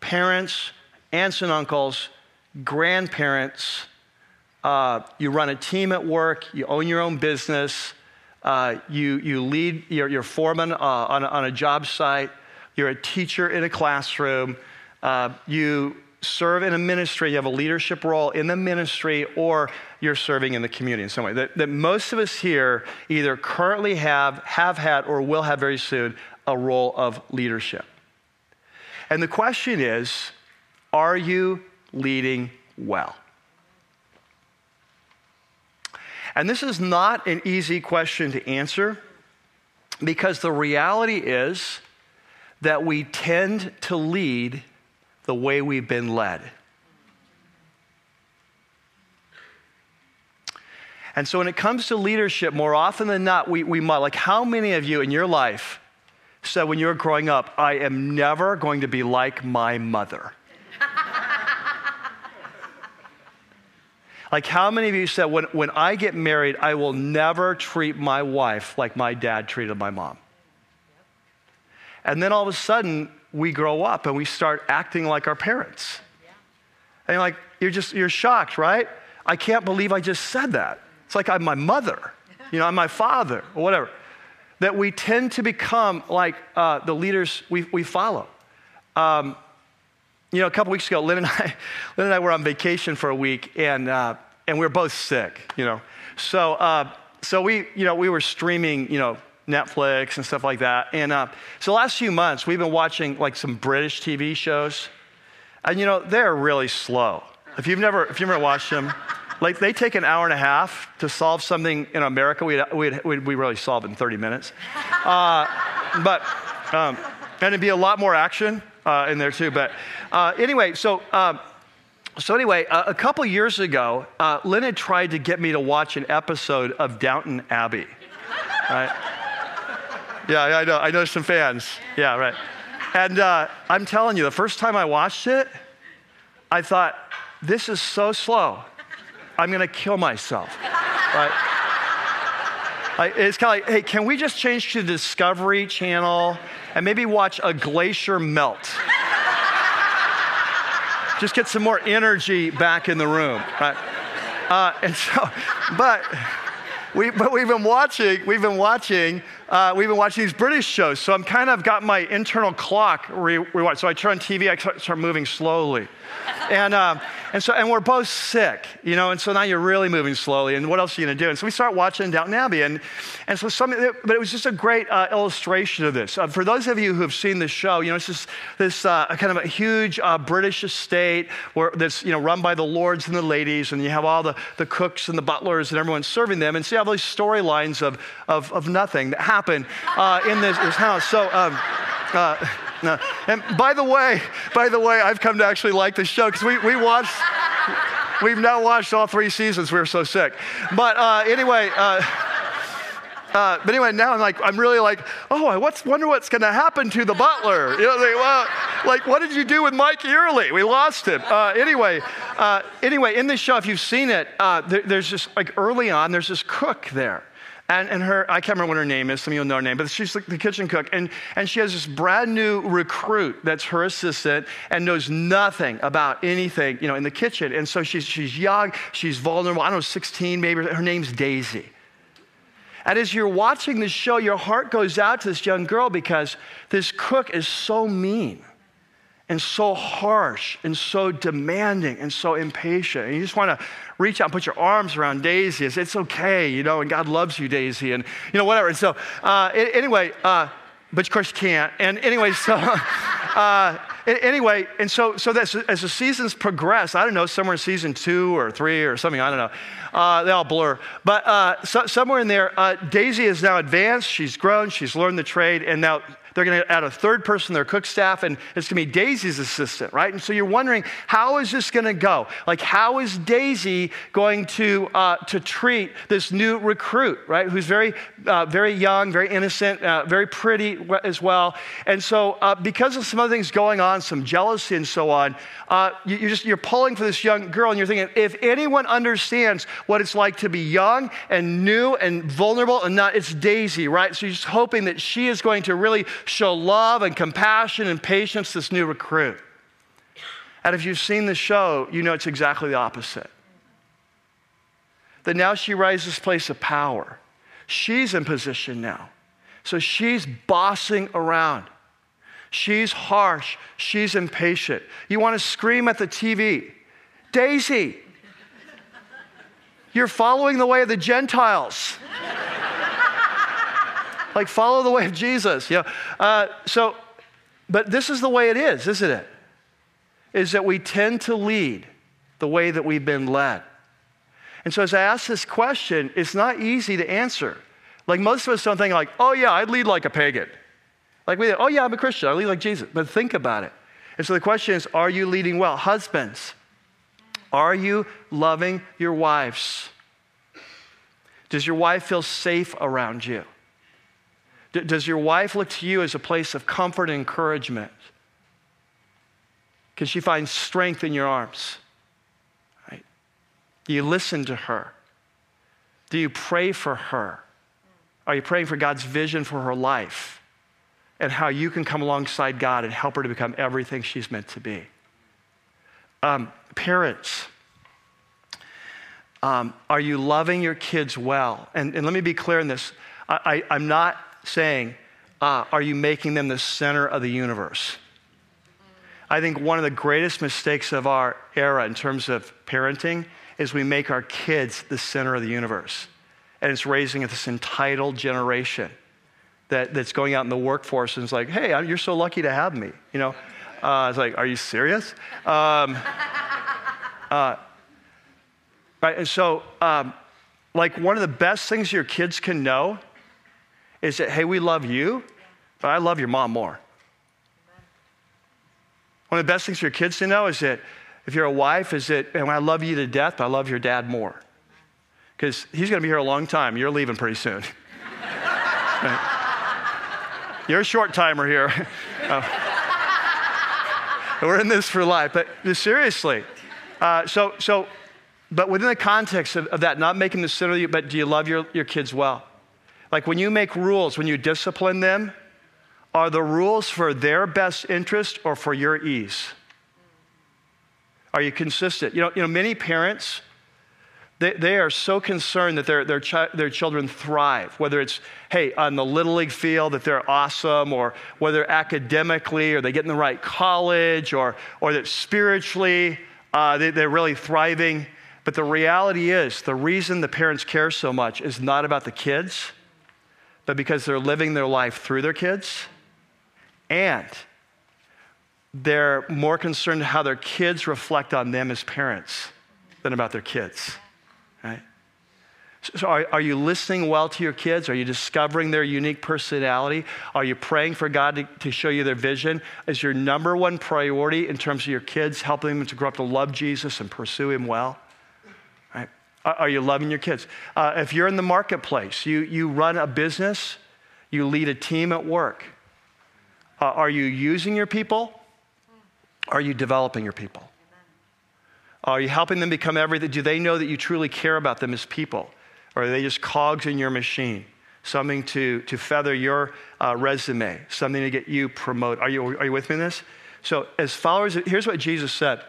parents, aunts and uncles, grandparents, uh, you run a team at work, you own your own business, uh, you, you lead, you're, you're foreman uh, on, a, on, a, job site, you're a teacher in a classroom, uh, you serve in a ministry, you have a leadership role in the ministry, or you're serving in the community in some way. That, that most of us here either currently have, have had, or will have very soon a role of leadership. And the question is are you leading well? And this is not an easy question to answer because the reality is that we tend to lead the way we've been led. And so when it comes to leadership, more often than not, we, we might, like how many of you in your life said when you were growing up, I am never going to be like my mother? <laughs> like how many of you said, when, when I get married, I will never treat my wife like my dad treated my mom? And then all of a sudden, we grow up and we start acting like our parents. Yeah. And like, you're just, you're shocked, right? I can't believe I just said that. It's like I'm my mother, you know, I'm my father, or whatever. That we tend to become like uh, the leaders we, we follow. Um, you know, a couple weeks ago, Lynn and <laughs> I, Lynn and I were on vacation for a week, and, uh, and we were both sick, you know. So, uh, so we, you know, we were streaming, you know, Netflix and stuff like that. And uh, so the last few months, we've been watching like some British TV shows. And you know, they're really slow. If you've never, if you've never watched them, like they take an hour and a half to solve something in America, we'd, we'd, we'd, we really solve it in 30 minutes. Uh, but, um, and it'd be a lot more action uh, in there too. But uh, anyway, so, um, so anyway, uh, a couple years ago, uh, Lynn had tried to get me to watch an episode of Downton Abbey. Right? Yeah, I know. I know some fans. Yeah, right. And uh, I'm telling you, the first time I watched it, I thought, this is so slow. I'm going to kill myself. <laughs> Right? it's kind of like, hey, can we just change to Discovery Channel and maybe watch a glacier melt? <laughs> just get some more energy back in the room. Right? Uh, and so, <laughs> but we, but we've been watching, we've been watching, uh, we've been watching these British shows. So I'm kind of got my internal clock re- rewatched. So I turn on TV, I start moving slowly. <laughs> And, uh, and so, and we're both sick, you know, and so now you're really moving slowly. And what else are you going to do? And so we start watching Downton Abbey. And, and so some, but it was just a great uh, illustration of this. Uh, for those of you who have seen the show, you know, it's just this uh, kind of a huge uh, British estate where that's, you know, run by the lords and the ladies. And you have all the, the cooks and the butlers and everyone serving them. And see all these storylines of, of, of nothing that happen uh, in this, this, house. So, um, uh, no. And by the way, by the way, I've come to actually like the show because we, we watched, we've now watched all three seasons. We were so sick. But uh, anyway, uh, uh, but anyway, now I'm like, I'm really like, oh, I what's, wonder what's going to happen to the butler. You know, like, well, like, what did you do with Mike Earley? We lost him. Uh, anyway, uh, anyway, in this show, if you've seen it, uh, there, there's just like early on, there's this cook there. And, and her, I can't remember what her name is, some of you know her name, but she's the kitchen cook. And, and she has this brand new recruit that's her assistant and knows nothing about anything, you know, in the kitchen. And so she's, she's young, she's vulnerable, I don't know, 16 maybe. Her name's Daisy. And as you're watching this show, your heart goes out to this young girl because this cook is so mean and so harsh and so demanding and so impatient. And you just want to reach out and put your arms around Daisy. It's, it's okay, you know, and God loves you, Daisy, and, you know, whatever. And so, uh, anyway, uh, but of course you can't. And anyway, so, <laughs> uh, anyway, and so, so this, as the seasons progress, I don't know, somewhere in season two or three or something, I don't know. Uh, they all blur. But uh, so, somewhere in there, uh, Daisy is now advanced. She's grown. She's learned the trade. And now they're going to add a third person their cook staff, and it's going to be Daisy's assistant, right? And so you're wondering, how is this going to go? Like, how is Daisy going to, uh, to treat this new recruit, right? Who's very, uh, very young, very innocent, uh, very pretty as well. And so, uh, because of some other things going on, some jealousy and so on, uh, you, you're just you're pulling for this young girl, and you're thinking, if anyone understands what it's like to be young and new and vulnerable, and not, it's Daisy, right? So you're just hoping that she is going to really show love and compassion and patience to this new recruit. And if you've seen the show, you know it's exactly the opposite. That now she rises this place of power. She's in position now. So she's bossing around. She's harsh. She's impatient. You want to scream at the TV Daisy, you're following the way of the Gentiles like follow the way of Jesus. Know? Uh, so, but this is the way it is, isn't it? Is that we tend to lead the way that we've been led. And so as I ask this question, it's not easy to answer. Like most of us don't think like, oh yeah, I'd lead like a pagan. Like we, oh yeah, I'm a Christian, I lead like Jesus. But think about it. And so the question is, are you leading well? Husbands, are you loving your wives? Does your wife feel safe around you? Does your wife look to you as a place of comfort and encouragement? Can she find strength in your arms? Right? Do you listen to her? Do you pray for her? Are you praying for God's vision for her life and how you can come alongside God and help her to become everything she's meant to be? Um, parents, um, are you loving your kids well? And, and let me be clear in this. I, I'm not saying, ah, Are you making them the center of the universe? I think one of the greatest mistakes of our era in terms of parenting is we make our kids the center of the universe. And it's raising this entitled generation that, that's going out in the workforce and is like, hey, you're so lucky to have me. You know, uh, it's like, are you serious? Um, <laughs> uh, right, and so, um, like, one of the best things your kids can know is that, hey, we love you, but I love your mom more. One of the best things for your kids to know is that if you're a wife, is that, and I love you to death, but I love your dad more. Because he's going to be here a long time. You're leaving pretty soon. <laughs> You're a short timer here. uh, <laughs> we're in this for life. But seriously, uh, so, so, but within the context of, of that, not making the center of you, but do you love your, your kids well? Like when you make rules, when you discipline them, are the rules for their best interest or for your ease? Are you consistent? You know, you know many parents, they, they are so concerned that their, their, chi- their children thrive, whether it's, hey, on the Little League field, that they're awesome, or whether academically, or they get in the right college, or, or that spiritually uh, they, they're really thriving. But the reality is, the reason the parents care so much is not about the kids but because they're living their life through their kids and they're more concerned how their kids reflect on them as parents than about their kids, right? So, are, are, you listening well to your kids? Are you discovering their unique personality? Are you praying for God to, to, show you their vision? Is your number one priority in terms of your kids helping them to grow up to love Jesus and pursue Him well? Are you loving your kids? Uh, if you're in the marketplace, you, you run a business, you lead a team at work, uh, are you using your people? Are you developing your people? Are you helping them become everything? Do they know that you truly care about them as people? Or are they just cogs in your machine? Something to, to feather your uh, resume, something to get you promoted. Are you, are you with me in this? So, as followers, here's what Jesus said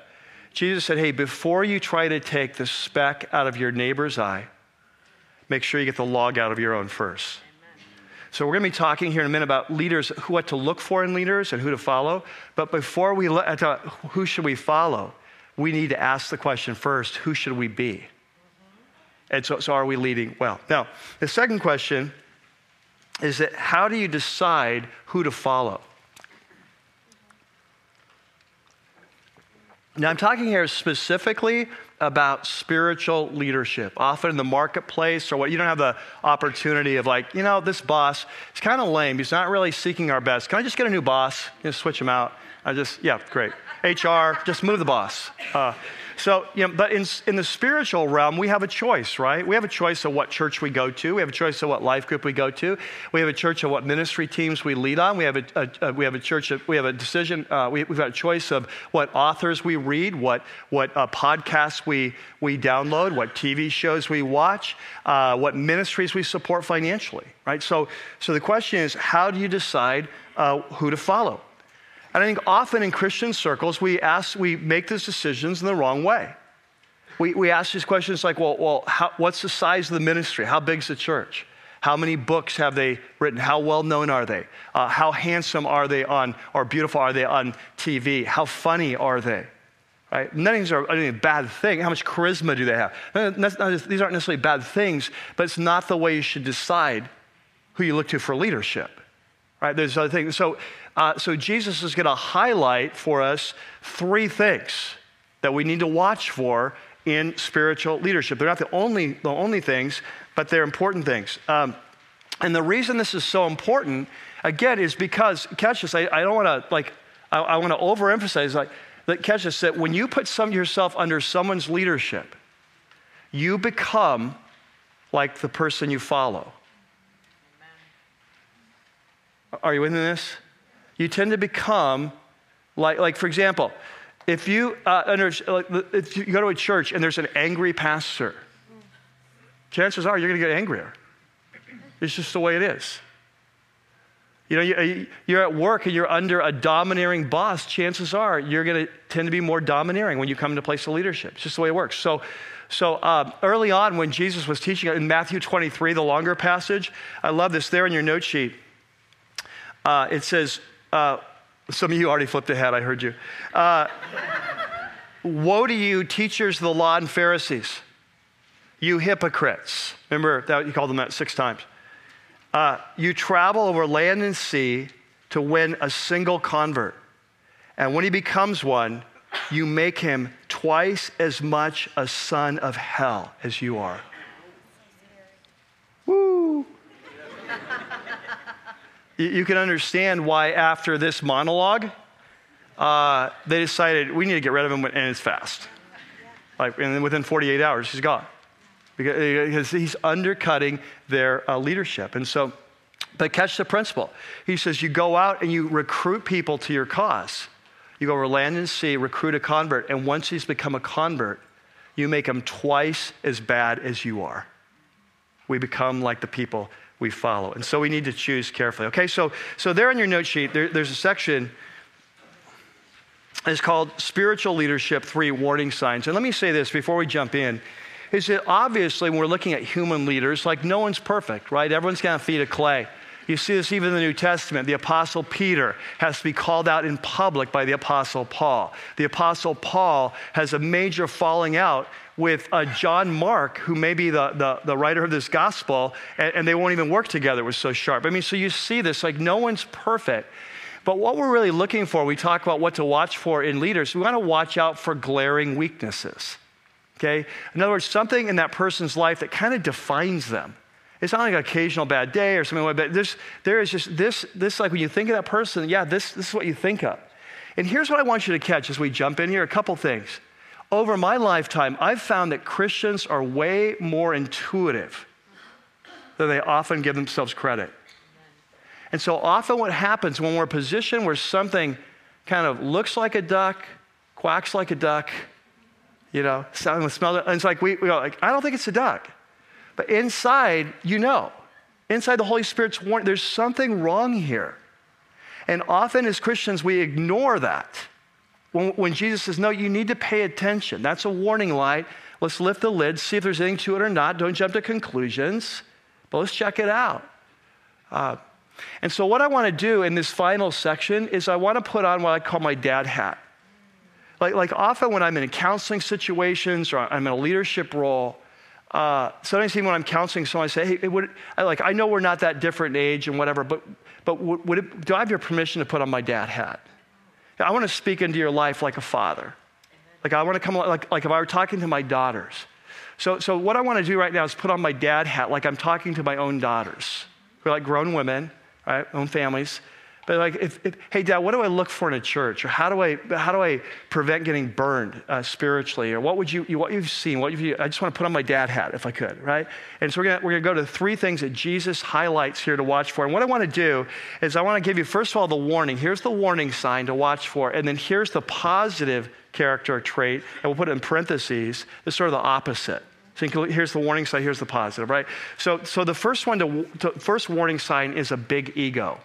Jesus said, hey, before you try to take the speck out of your neighbor's eye, make sure you get the log out of your own first. So, we're going to be talking here in a minute about leaders, what to look for in leaders and who to follow. But before we look at uh, who should we follow, we need to ask the question first who should we be? And so, so are we leading well? Now, the second question is that how do you decide who to follow? Now, I'm talking here specifically about spiritual leadership. Often in the marketplace or what, you don't have the opportunity of like, you know, this boss is kind of lame. He's not really seeking our best. Can I just get a new boss? Just switch him out. I just, yeah, great. HR, just move the boss. Uh, so, you know, but in, in the spiritual realm, we have a choice, right? We have a choice of what church we go to. We have a choice of what life group we go to. We have a church of what ministry teams we lead on. We have a, a, a we have a church, we have a decision, uh, we, have got a choice of what authors we read, what, what uh, podcasts we, we download, what TV shows we watch, uh, what ministries we support financially, right? So, so the question is, how do you decide uh, who to follow? And I think often in Christian circles, we ask, we make these decisions in the wrong way. We, we ask these questions like, well, well how, what's the size of the ministry? How big's the church? How many books have they written? How well known are they? Uh, how handsome are they on, or beautiful are they on TV? How funny are they? Right? These are a bad thing. How much charisma do they have? These aren't necessarily bad things, but it's not the way you should decide who you look to for leadership. Right? There's other things. So uh, so Jesus is going to highlight for us three things that we need to watch for in spiritual leadership. They're not the only, the only things, but they're important things. Um, and the reason this is so important, again, is because, catch this, I, I don't want to, like, I, I want to overemphasize, like, that catch this, that when you put some yourself under someone's leadership, you become like the person you follow. Are you in this? You tend to become like, like for example, if you, uh, under, if you go to a church and there's an angry pastor, chances are you're going to get angrier. It's just the way it is. You know, you're at work and you're under a domineering boss, chances are you're going to tend to be more domineering when you come into place of leadership. It's just the way it works. So, so uh, early on, when Jesus was teaching in Matthew 23, the longer passage, I love this there in your note sheet. Uh, it says, uh, some of you already flipped ahead, I heard you. Uh, Woe to you, teachers of the law and Pharisees, you hypocrites. Remember that you called them that six times. Uh, you travel over land and sea to win a single convert. And when he becomes one, you make him twice as much a son of hell as you are. You can understand why after this monologue, uh, they decided we need to get rid of him and it's fast. Like, and within 48 hours, he's gone because he's undercutting their uh, leadership. And so, but catch the principle. He says you go out and you recruit people to your cause. You go over land and sea, recruit a convert, and once he's become a convert, you make him twice as bad as you are. We become like the people we follow. And so we need to choose carefully. Okay, so, so there on your note sheet, there, there's a section. It's called Spiritual Leadership Three Warning Signs. And let me say this before we jump in is that obviously when we're looking at human leaders, like no one's perfect, right? Everyone's got a feet of clay. You see this even in the New Testament. The Apostle Peter has to be called out in public by the Apostle Paul. The Apostle Paul has a major falling out with uh, John Mark, who may be the, the, the writer of this gospel, and, and, they won't even work together. It was so sharp. I mean, so you see this, like no one's perfect. But what we're really looking for, we talk about what to watch for in leaders, we want to watch out for glaring weaknesses. Okay? In other words, something in that person's life that kind of defines them. It's not like an occasional bad day or something like that. There's, there is just this, this, like when you think of that person, yeah, this, this is what you think of. And here's what I want you to catch as we jump in here a couple things over my lifetime, I've found that Christians are way more intuitive than they often give themselves credit. And so often, what happens when we're in a position where something kind of looks like a duck, quacks like a duck, you know, sound, smell it, and it's like we, we go, like, I don't think it's a duck. But inside, you know, inside the Holy Spirit's warning, there's something wrong here. And often as Christians, we ignore that when, when Jesus says, No, you need to pay attention. That's a warning light. Let's lift the lid, see if there's anything to it or not. Don't jump to conclusions, but let's check it out. Uh, and so, what I want to do in this final section is I want to put on what I call my dad hat. Like, like often when I'm in counseling situations or I'm in a leadership role, uh, sometimes even when I'm counseling someone, I say, hey, would, I, like, I know we're not that different in age and whatever, but, but would, would it, do I have your permission to put on my dad hat? I want to speak into your life like a father. Like I want to come, like, like if I were talking to my daughters. So, so what I want to do right now is put on my dad hat like I'm talking to my own daughters. We're like grown women, right? Own families. But like, if, if, hey, Dad, what do I look for in a church? Or how do I, how do I prevent getting burned uh, spiritually? Or what would you, what you've seen? What you, I just want to put on my dad hat if I could, right? And so we're gonna we're gonna go to three things that Jesus highlights here to watch for. And what I want to do is I want to give you, first of all, the warning. Here's the warning sign to watch for. And then here's the positive character trait. And we'll put it in parentheses. It's sort of the opposite. So here's the warning sign, here's the positive, right? So, so the first one, to, to, first warning sign is a big ego.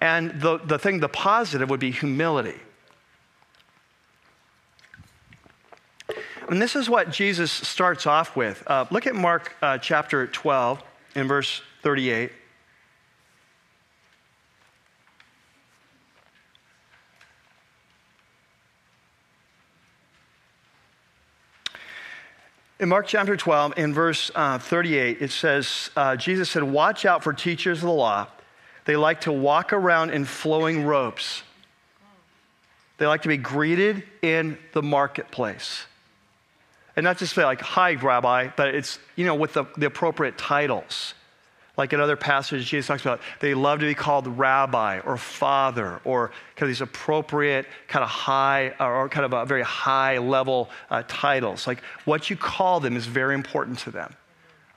And the, the thing, the positive would be humility. And this is what Jesus starts off with. Uh, look at Mark uh, chapter 12 in verse 38. In Mark chapter 12, in verse uh, 38, it says, uh, Jesus said, Watch out for teachers of the law they like to walk around in flowing robes. They like to be greeted in the marketplace. And not just say like, hi, Rabbi, but it's, you know, with the, the appropriate titles. Like in other passages, Jesus talks about they love to be called rabbi or father or kind of these appropriate, kind of high or kind of a very high level uh, titles. Like what you call them is very important to them.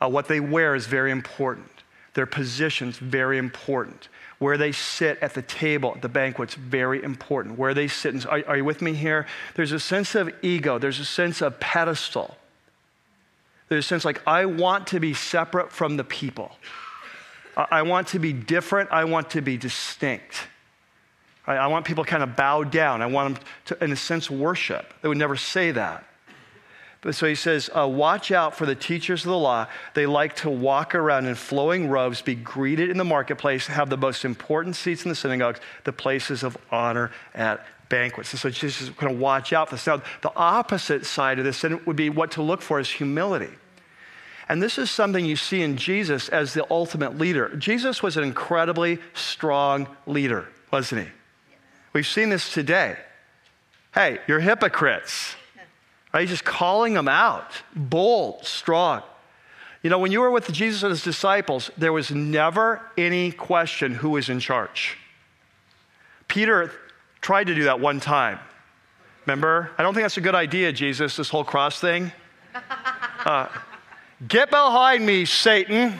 Uh, what they wear is very important. Their position's very important. Where they sit at the table at the banquet's very important. Where they sit, are, are you with me here? There's a sense of ego, there's a sense of pedestal. There's a sense like, I want to be separate from the people. I want to be different. I want to be distinct. I want people to kind of bow down. I want them to, in a sense, worship. They would never say that. So he says, uh, Watch out for the teachers of the law. They like to walk around in flowing robes, be greeted in the marketplace, have the most important seats in the synagogues, the places of honor at banquets. And so Jesus is going to watch out for this. Now, the opposite side of this would be what to look for is humility. And this is something you see in Jesus as the ultimate leader. Jesus was an incredibly strong leader, wasn't he? We've seen this today. Hey, you're hypocrites. Right? He's just calling them out, bold, strong. You know, when you were with Jesus and his disciples, there was never any question who was in charge. Peter tried to do that one time. Remember? I don't think that's a good idea, Jesus, this whole cross thing. Uh, get behind me, Satan.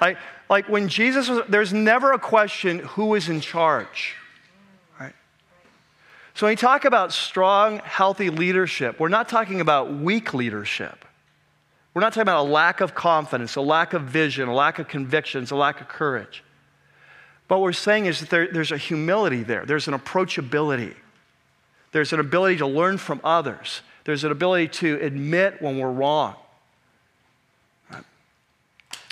Like, like when Jesus was, there's never a question who is in charge. So when we talk about strong, healthy leadership, we're not talking about weak leadership. We're not talking about a lack of confidence, a lack of vision, a lack of convictions, a lack of courage. But what we're saying is that there, there's a humility there, there's an approachability, there's an ability to learn from others, there's an ability to admit when we're wrong.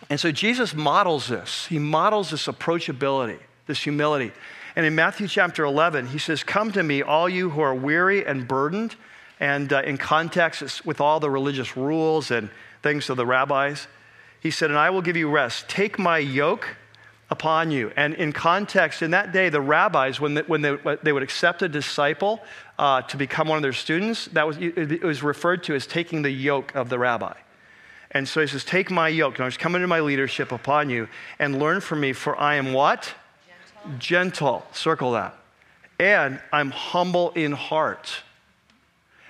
And so Jesus models this. He models this approachability, this humility. And in Matthew chapter 11, he says, Come to me, all you who are weary and burdened. And uh, in context, with all the religious rules and things of the rabbis. He said, And I will give you rest. Take my yoke upon you. And in context, in that day, the rabbis, when they, when they, they would accept a disciple uh, to become one of their students, that was, it was referred to as taking the yoke of the rabbi. And so he says, Take my yoke, and I was coming to my leadership upon you, and learn from me, for I am what? Gentle, circle that. And I'm humble in heart.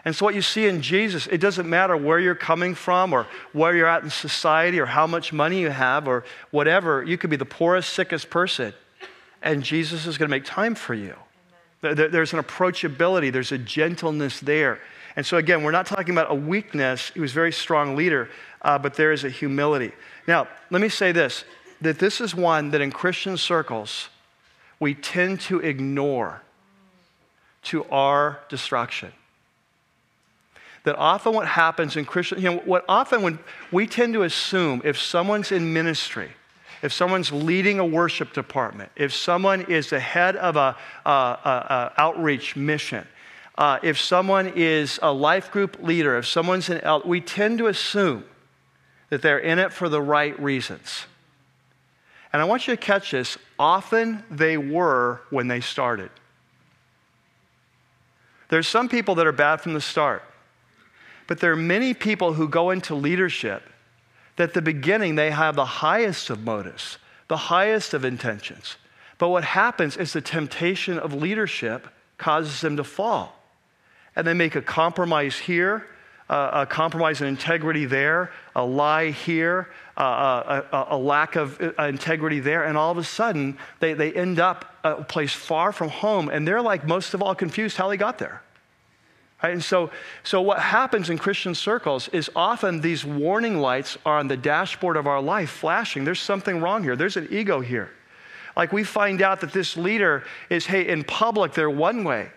And so, what you see in Jesus, it doesn't matter where you're coming from or where you're at in society or how much money you have or whatever. You could be the poorest, sickest person, and Jesus is going to make time for you. There's an approachability, there's a gentleness there. And so, again, we're not talking about a weakness. He was a very strong leader, uh, but there is a humility. Now, let me say this that this is one that in Christian circles, we tend to ignore to our destruction. That often what happens in Christian, you know, what often when we tend to assume if someone's in ministry, if someone's leading a worship department, if someone is the head of a, a, a, a outreach mission, uh, if someone is a life group leader, if someone's an, we tend to assume that they're in it for the right reasons. And I want you to catch this. Often they were when they started. There's some people that are bad from the start. But there are many people who go into leadership that at the beginning they have the highest of motives, the highest of intentions. But what happens is the temptation of leadership causes them to fall. And they make a compromise here, uh, a compromise in integrity there, a lie here, uh, a, a, lack of uh, integrity there, and all of a sudden they, they end up a place far from home, and they're like most of all confused how they got there. Right? And so, so what happens in Christian circles is often these warning lights are on the dashboard of our life flashing. There's something wrong here. There's an ego here. Like we find out that this leader is, hey, in public they're one way,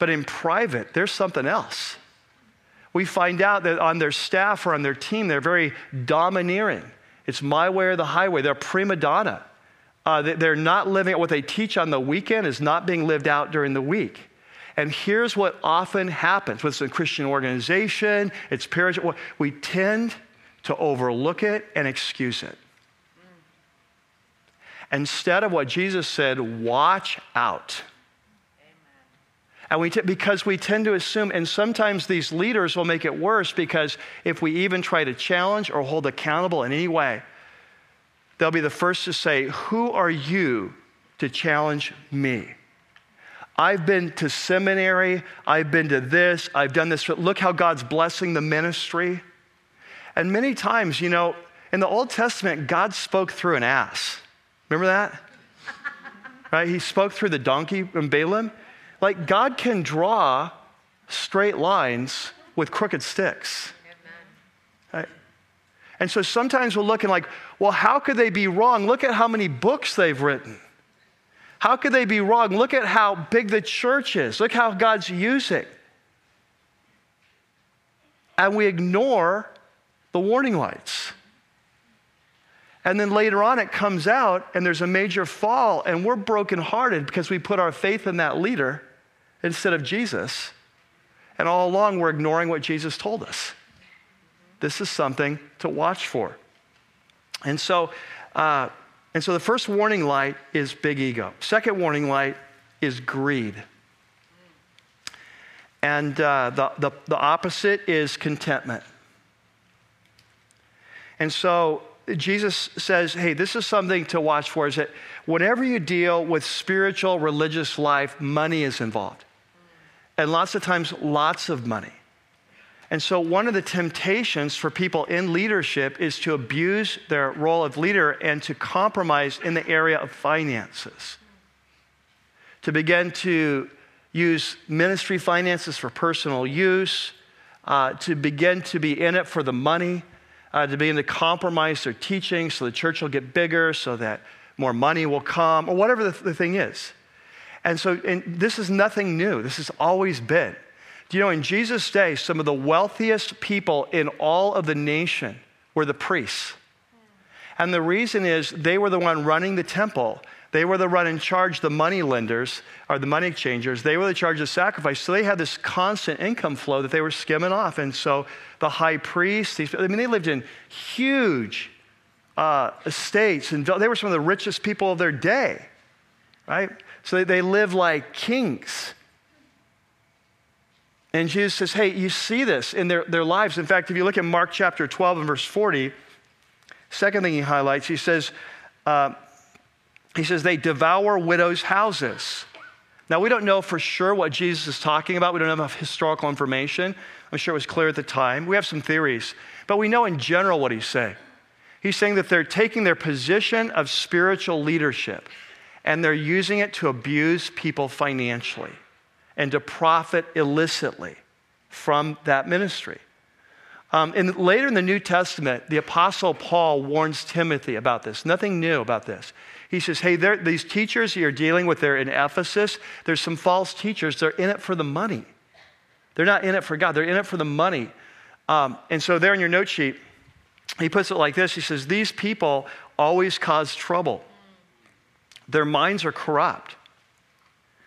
but in private there's something else. We find out that on their staff or on their team they're very domineering. It's my way or the highway. They're prima donna. Uh, they're not living what they teach on the weekend is not being lived out during the week. And here's what often happens with a Christian organization, it's parents, we tend to overlook it and excuse it. Instead of what Jesus said, watch out. And we t- because we tend to assume, and sometimes these leaders will make it worse because if we even try to challenge or hold accountable in any way, they'll be the first to say, Who are you to challenge me? I've been to seminary, I've been to this, I've done this. Look how God's blessing the ministry. And many times, you know, in the Old Testament, God spoke through an ass. Remember that? <laughs> right? He spoke through the donkey and Balaam. Like, God can draw straight lines with crooked sticks. Right? And so sometimes we're looking like, well, how could they be wrong? Look at how many books they've written. How could they be wrong? Look at how big the church is. Look how God's using. And we ignore the warning lights. And then later on, it comes out, and there's a major fall, and we're brokenhearted because we put our faith in that leader instead of Jesus. And all along, we're ignoring what Jesus told us. This is something to watch for. And so, uh, and so the first warning light is big ego. Second warning light is greed. And uh, the, the, the opposite is contentment. And so Jesus says, hey, this is something to watch for is that whenever you deal with spiritual, religious life, money is involved. And lots of times, lots of money. And so, one of the temptations for people in leadership is to abuse their role of leader and to compromise in the area of finances. To begin to use ministry finances for personal use, uh, to begin to be in it for the money, uh, to begin to compromise their teaching so the church will get bigger, so that more money will come, or whatever the, the thing is. And so, and this is nothing new. This has always been. Do you know, in Jesus' day, some of the wealthiest people in all of the nation were the priests. And the reason is they were the one running the temple. They were the one in charge, the money lenders or the money exchangers. They were the charge of sacrifice. So they had this constant income flow that they were skimming off. And so the high priests, these, I mean, they lived in huge uh, estates, and they were some of the richest people of their day, right? So they, lived like kings. And Jesus says, hey, you see this in their, their lives. In fact, if you look at Mark chapter 12 and verse 40, second thing he highlights, he says, uh, he says, they devour widows' houses. Now, we don't know for sure what Jesus is talking about. We don't have enough historical information. I'm sure it was clear at the time. We have some theories, but we know in general what he's saying. He's saying that they're taking their position of spiritual leadership and they're using it to abuse people financially and to profit illicitly from that ministry. Um, and later in the New Testament, the Apostle Paul warns Timothy about this. Nothing new about this. He says, Hey, these teachers you're dealing with, they're in Ephesus. There's some false teachers. They're in it for the money. They're not in it for God, they're in it for the money. Um, and so, there in your note sheet, he puts it like this He says, These people always cause trouble, their minds are corrupt.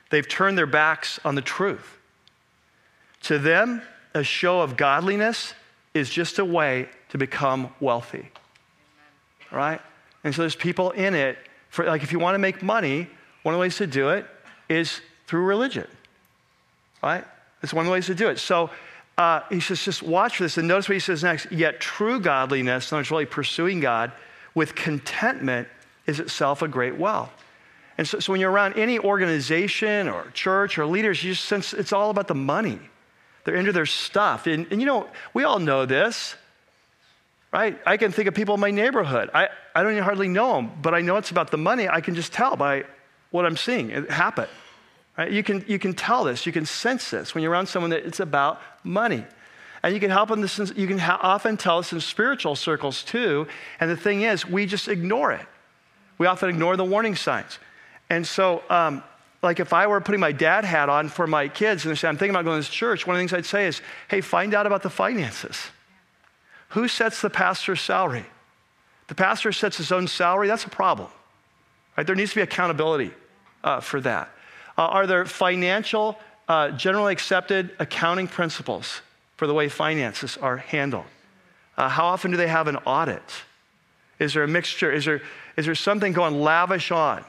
They've turned their backs on the truth. To them, a show of godliness is just a way to become wealthy. Right? And so there's people in it. For, like, if you want to make money, one of the ways to do it is through religion. Right? It's one of the ways to do it. So uh, he says, just watch for this. And notice what he says next. Yet true godliness, and it's really pursuing God, with contentment is itself a great wealth. And so, so when you're around any organization or church or leaders, you just sense it's all about the money. They're into their stuff. And, and you know, we all know this, right? I can think of people in my neighborhood. I, I don't even hardly know them, but I know it's about the money. I can just tell by what I'm seeing it happen. Right? You, can, you can tell this, you can sense this when you're around someone that it's about money. And you can help them this, you can ha- often tell us in spiritual circles too. And the thing is, we just ignore it. We often ignore the warning signs. And so, um, like if I were putting my dad hat on for my kids and they say, I'm thinking about going to church, one of the things I'd say is, hey, find out about the finances. Who sets the pastor's salary? The pastor sets his own salary, that's a problem. Right? There needs to be accountability uh, for that. Uh, are there financial, uh, generally accepted accounting principles for the way finances are handled? Uh, how often do they have an audit? Is there a mixture? Is there, is there something going lavish on?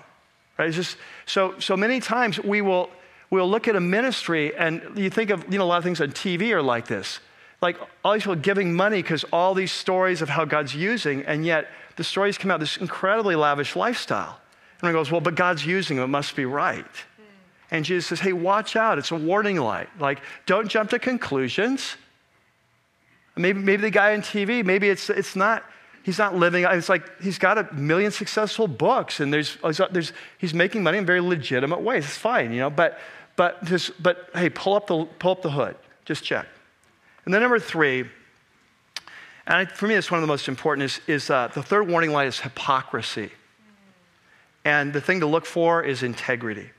Right? It's just, so, so many times we will we'll look at a ministry and you think of you know, a lot of things on TV are like this. Like all these people giving money because all these stories of how God's using, and yet the stories come out this incredibly lavish lifestyle. And he goes, Well, but God's using them, it must be right. Hmm. And Jesus says, Hey, watch out. It's a warning light. Like, don't jump to conclusions. Maybe, maybe the guy on TV, maybe it's, it's not, he's not living, it's like he's got a million successful books and there's, there's, he's making money in very legitimate ways. It's fine, you know, but, but, just, but hey, pull up, the, pull up the hood. Just check. And then number three, and for me, it's one of the most important, is, is uh, the third warning light is hypocrisy. And the thing to look for is integrity.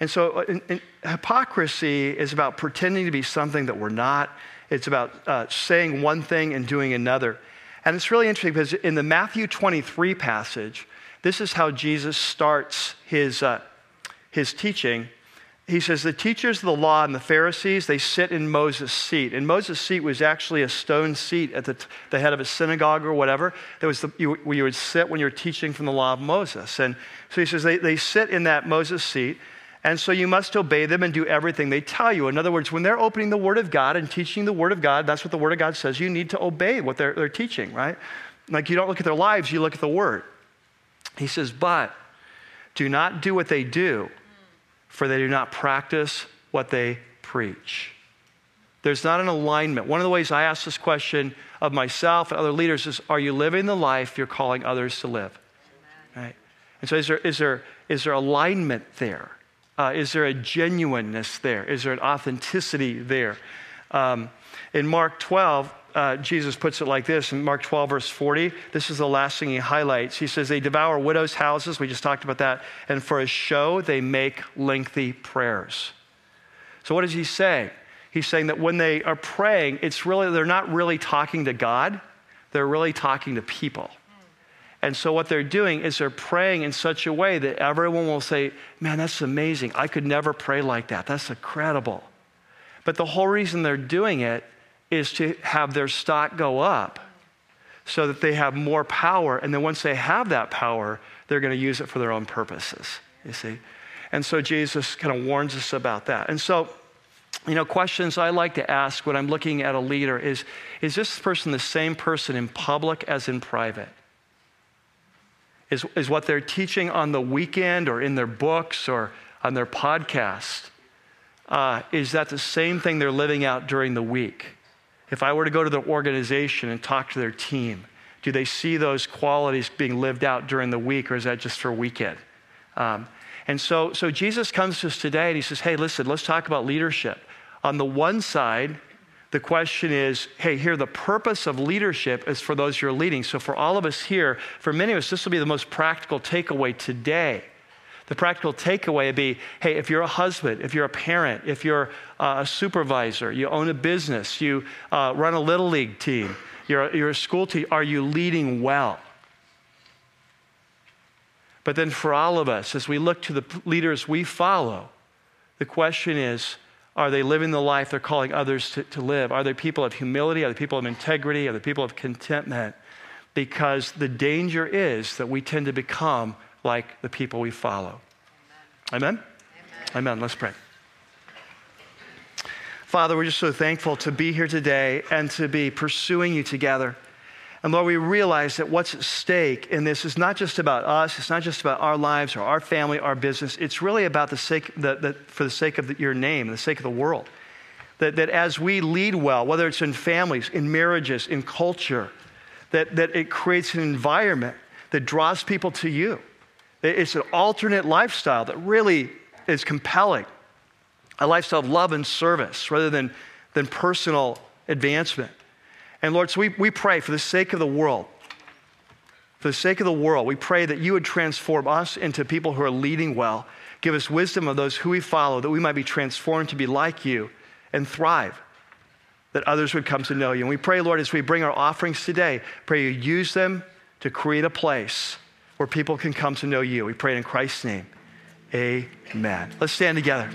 And so, uh, hypocrisy is about pretending to be something that we're not. It's about uh, saying one thing and doing another. And it's really interesting because in the Matthew 23 passage, this is how Jesus starts his, uh, his teaching. He says, The teachers of the law and the Pharisees, they sit in Moses' seat. And Moses' seat was actually a stone seat at the, the head of a synagogue or whatever. That was the, you, where you would sit when you're teaching from the law of Moses. And so he says, they, they sit in that Moses seat. And so you must obey them and do everything they tell you. In other words, when they're opening the Word of God and teaching the Word of God, that's what the Word of God says. You need to obey what they're, they're teaching, right? Like you don't look at their lives, you look at the Word. He says, but do not do what they do, for they do not practice what they preach. There's not an alignment. One of the ways I ask this question of myself and other leaders is Are you living the life you're calling others to live? Right? And so, is there, is there, is there alignment there? Uh, is there a genuineness there? Is there an authenticity there? Um, in Mark 12, uh, Jesus puts it like this in Mark 12, verse 40. This is the last thing he highlights. He says, They devour widows' houses. We just talked about that. And for a show, they make lengthy prayers. So, what does he say? He's saying that when they are praying, it's really, they're not really talking to God, they're really talking to people. And so what they're doing is they're praying in such a way that everyone will say, Man, that's amazing. I could never pray like that. That's incredible. But the whole reason they're doing it is to have their stock go up so that they have more power. And then once they have that power, they're going to use it for their own purposes, you see? And so Jesus kind of warns us about that. And so, you know, questions I like to ask when I'm looking at a leader is Is this person the same person in public as in private? Is, is what they're teaching on the weekend or in their books or on their podcast. Uh, is that the same thing they're living out during the week? If I were to go to their organization and talk to their team, do they see those qualities being lived out during the week or is that just for weekend? Um, and so, so Jesus comes to us today and he says, hey, listen, let's talk about leadership. On the one side, the question is hey, here, the purpose of leadership is for those you're leading. So, for all of us here, for many of us, this will be the most practical takeaway today. The practical takeaway would be hey, if you're a husband, if you're a parent, if you're a supervisor, you own a business, you uh, run a little league team, you're you're a school team, are you leading well? But then for all of us, as we look to the leaders we follow, the question is are they living the life they're calling others to, to live? Are they people of humility? Are they people of integrity? Are they people of contentment? Because the danger is that we tend to become like the people we follow. Amen? Amen. Amen. Let's pray. Father, we're just so thankful to be here today and to be pursuing you together. And Lord, we realize that what's at stake in this is not just about us, it's not just about our lives or our family, our business. It's really about the sake, the, the, for the sake of the, your name, the sake of the world. That, that as we lead well, whether it's in families, in marriages, in culture, that, that it creates an environment that draws people to you. It's an alternate lifestyle that really is compelling, a lifestyle of love and service rather than, than personal advancement. And Lord, so we, we pray for the sake of the world, for the sake of the world, we pray that you would transform us into people who are leading well. Give us wisdom of those who we follow, that we might be transformed to be like you and thrive, that others would come to know you. And we pray, Lord, as we bring our offerings today, pray you use them to create a place where people can come to know you. We pray in Christ's name. Amen. Let's stand together.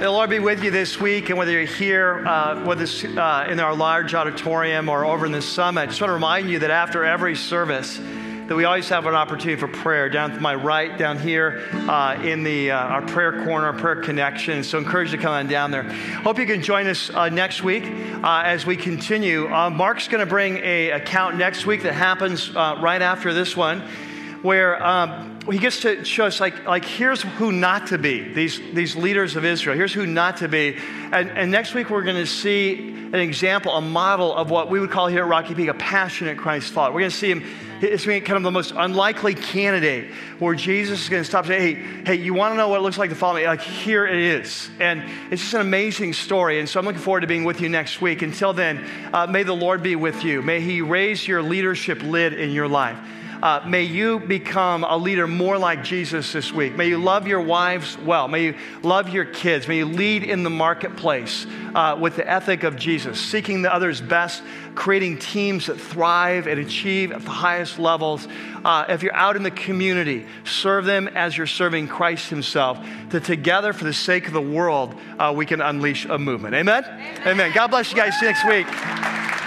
The Lord be with you this week, and whether you're here uh, with us uh, in our large auditorium or over in the summit, I just want to remind you that after every service, that we always have an opportunity for prayer down to my right, down here uh, in the uh, our prayer corner, our prayer connection. So, encourage you to come on down there. Hope you can join us uh, next week uh, as we continue. Mark's going to bring a account next week that happens right after this one, where. Um, he gets to show us like, like here's who not to be these, these leaders of israel. Here's who not to be. And, and next week we're going to see an example a model of what we would call here at rocky peak a passionate christ follower. We're going to see him it's being kind of the most unlikely candidate where jesus is going to stop and say hey hey you want to know what it looks like to follow me? Like here it is. And it's just an amazing story. And so i'm looking forward to being with you next week. Until then uh, may the lord be with you. May he raise your leadership lid in your life uh, may you become a leader more like Jesus this week. May you love your wives well. May you love your kids. May you lead in the marketplace uh, with the ethic of Jesus, seeking the other's best, creating teams that thrive and achieve at the highest levels. Uh, if you're out in the community, serve them as you're serving Christ Himself. That together, for the sake of the world, uh, we can unleash a movement. Amen? Amen? Amen. God bless you guys. See you next week.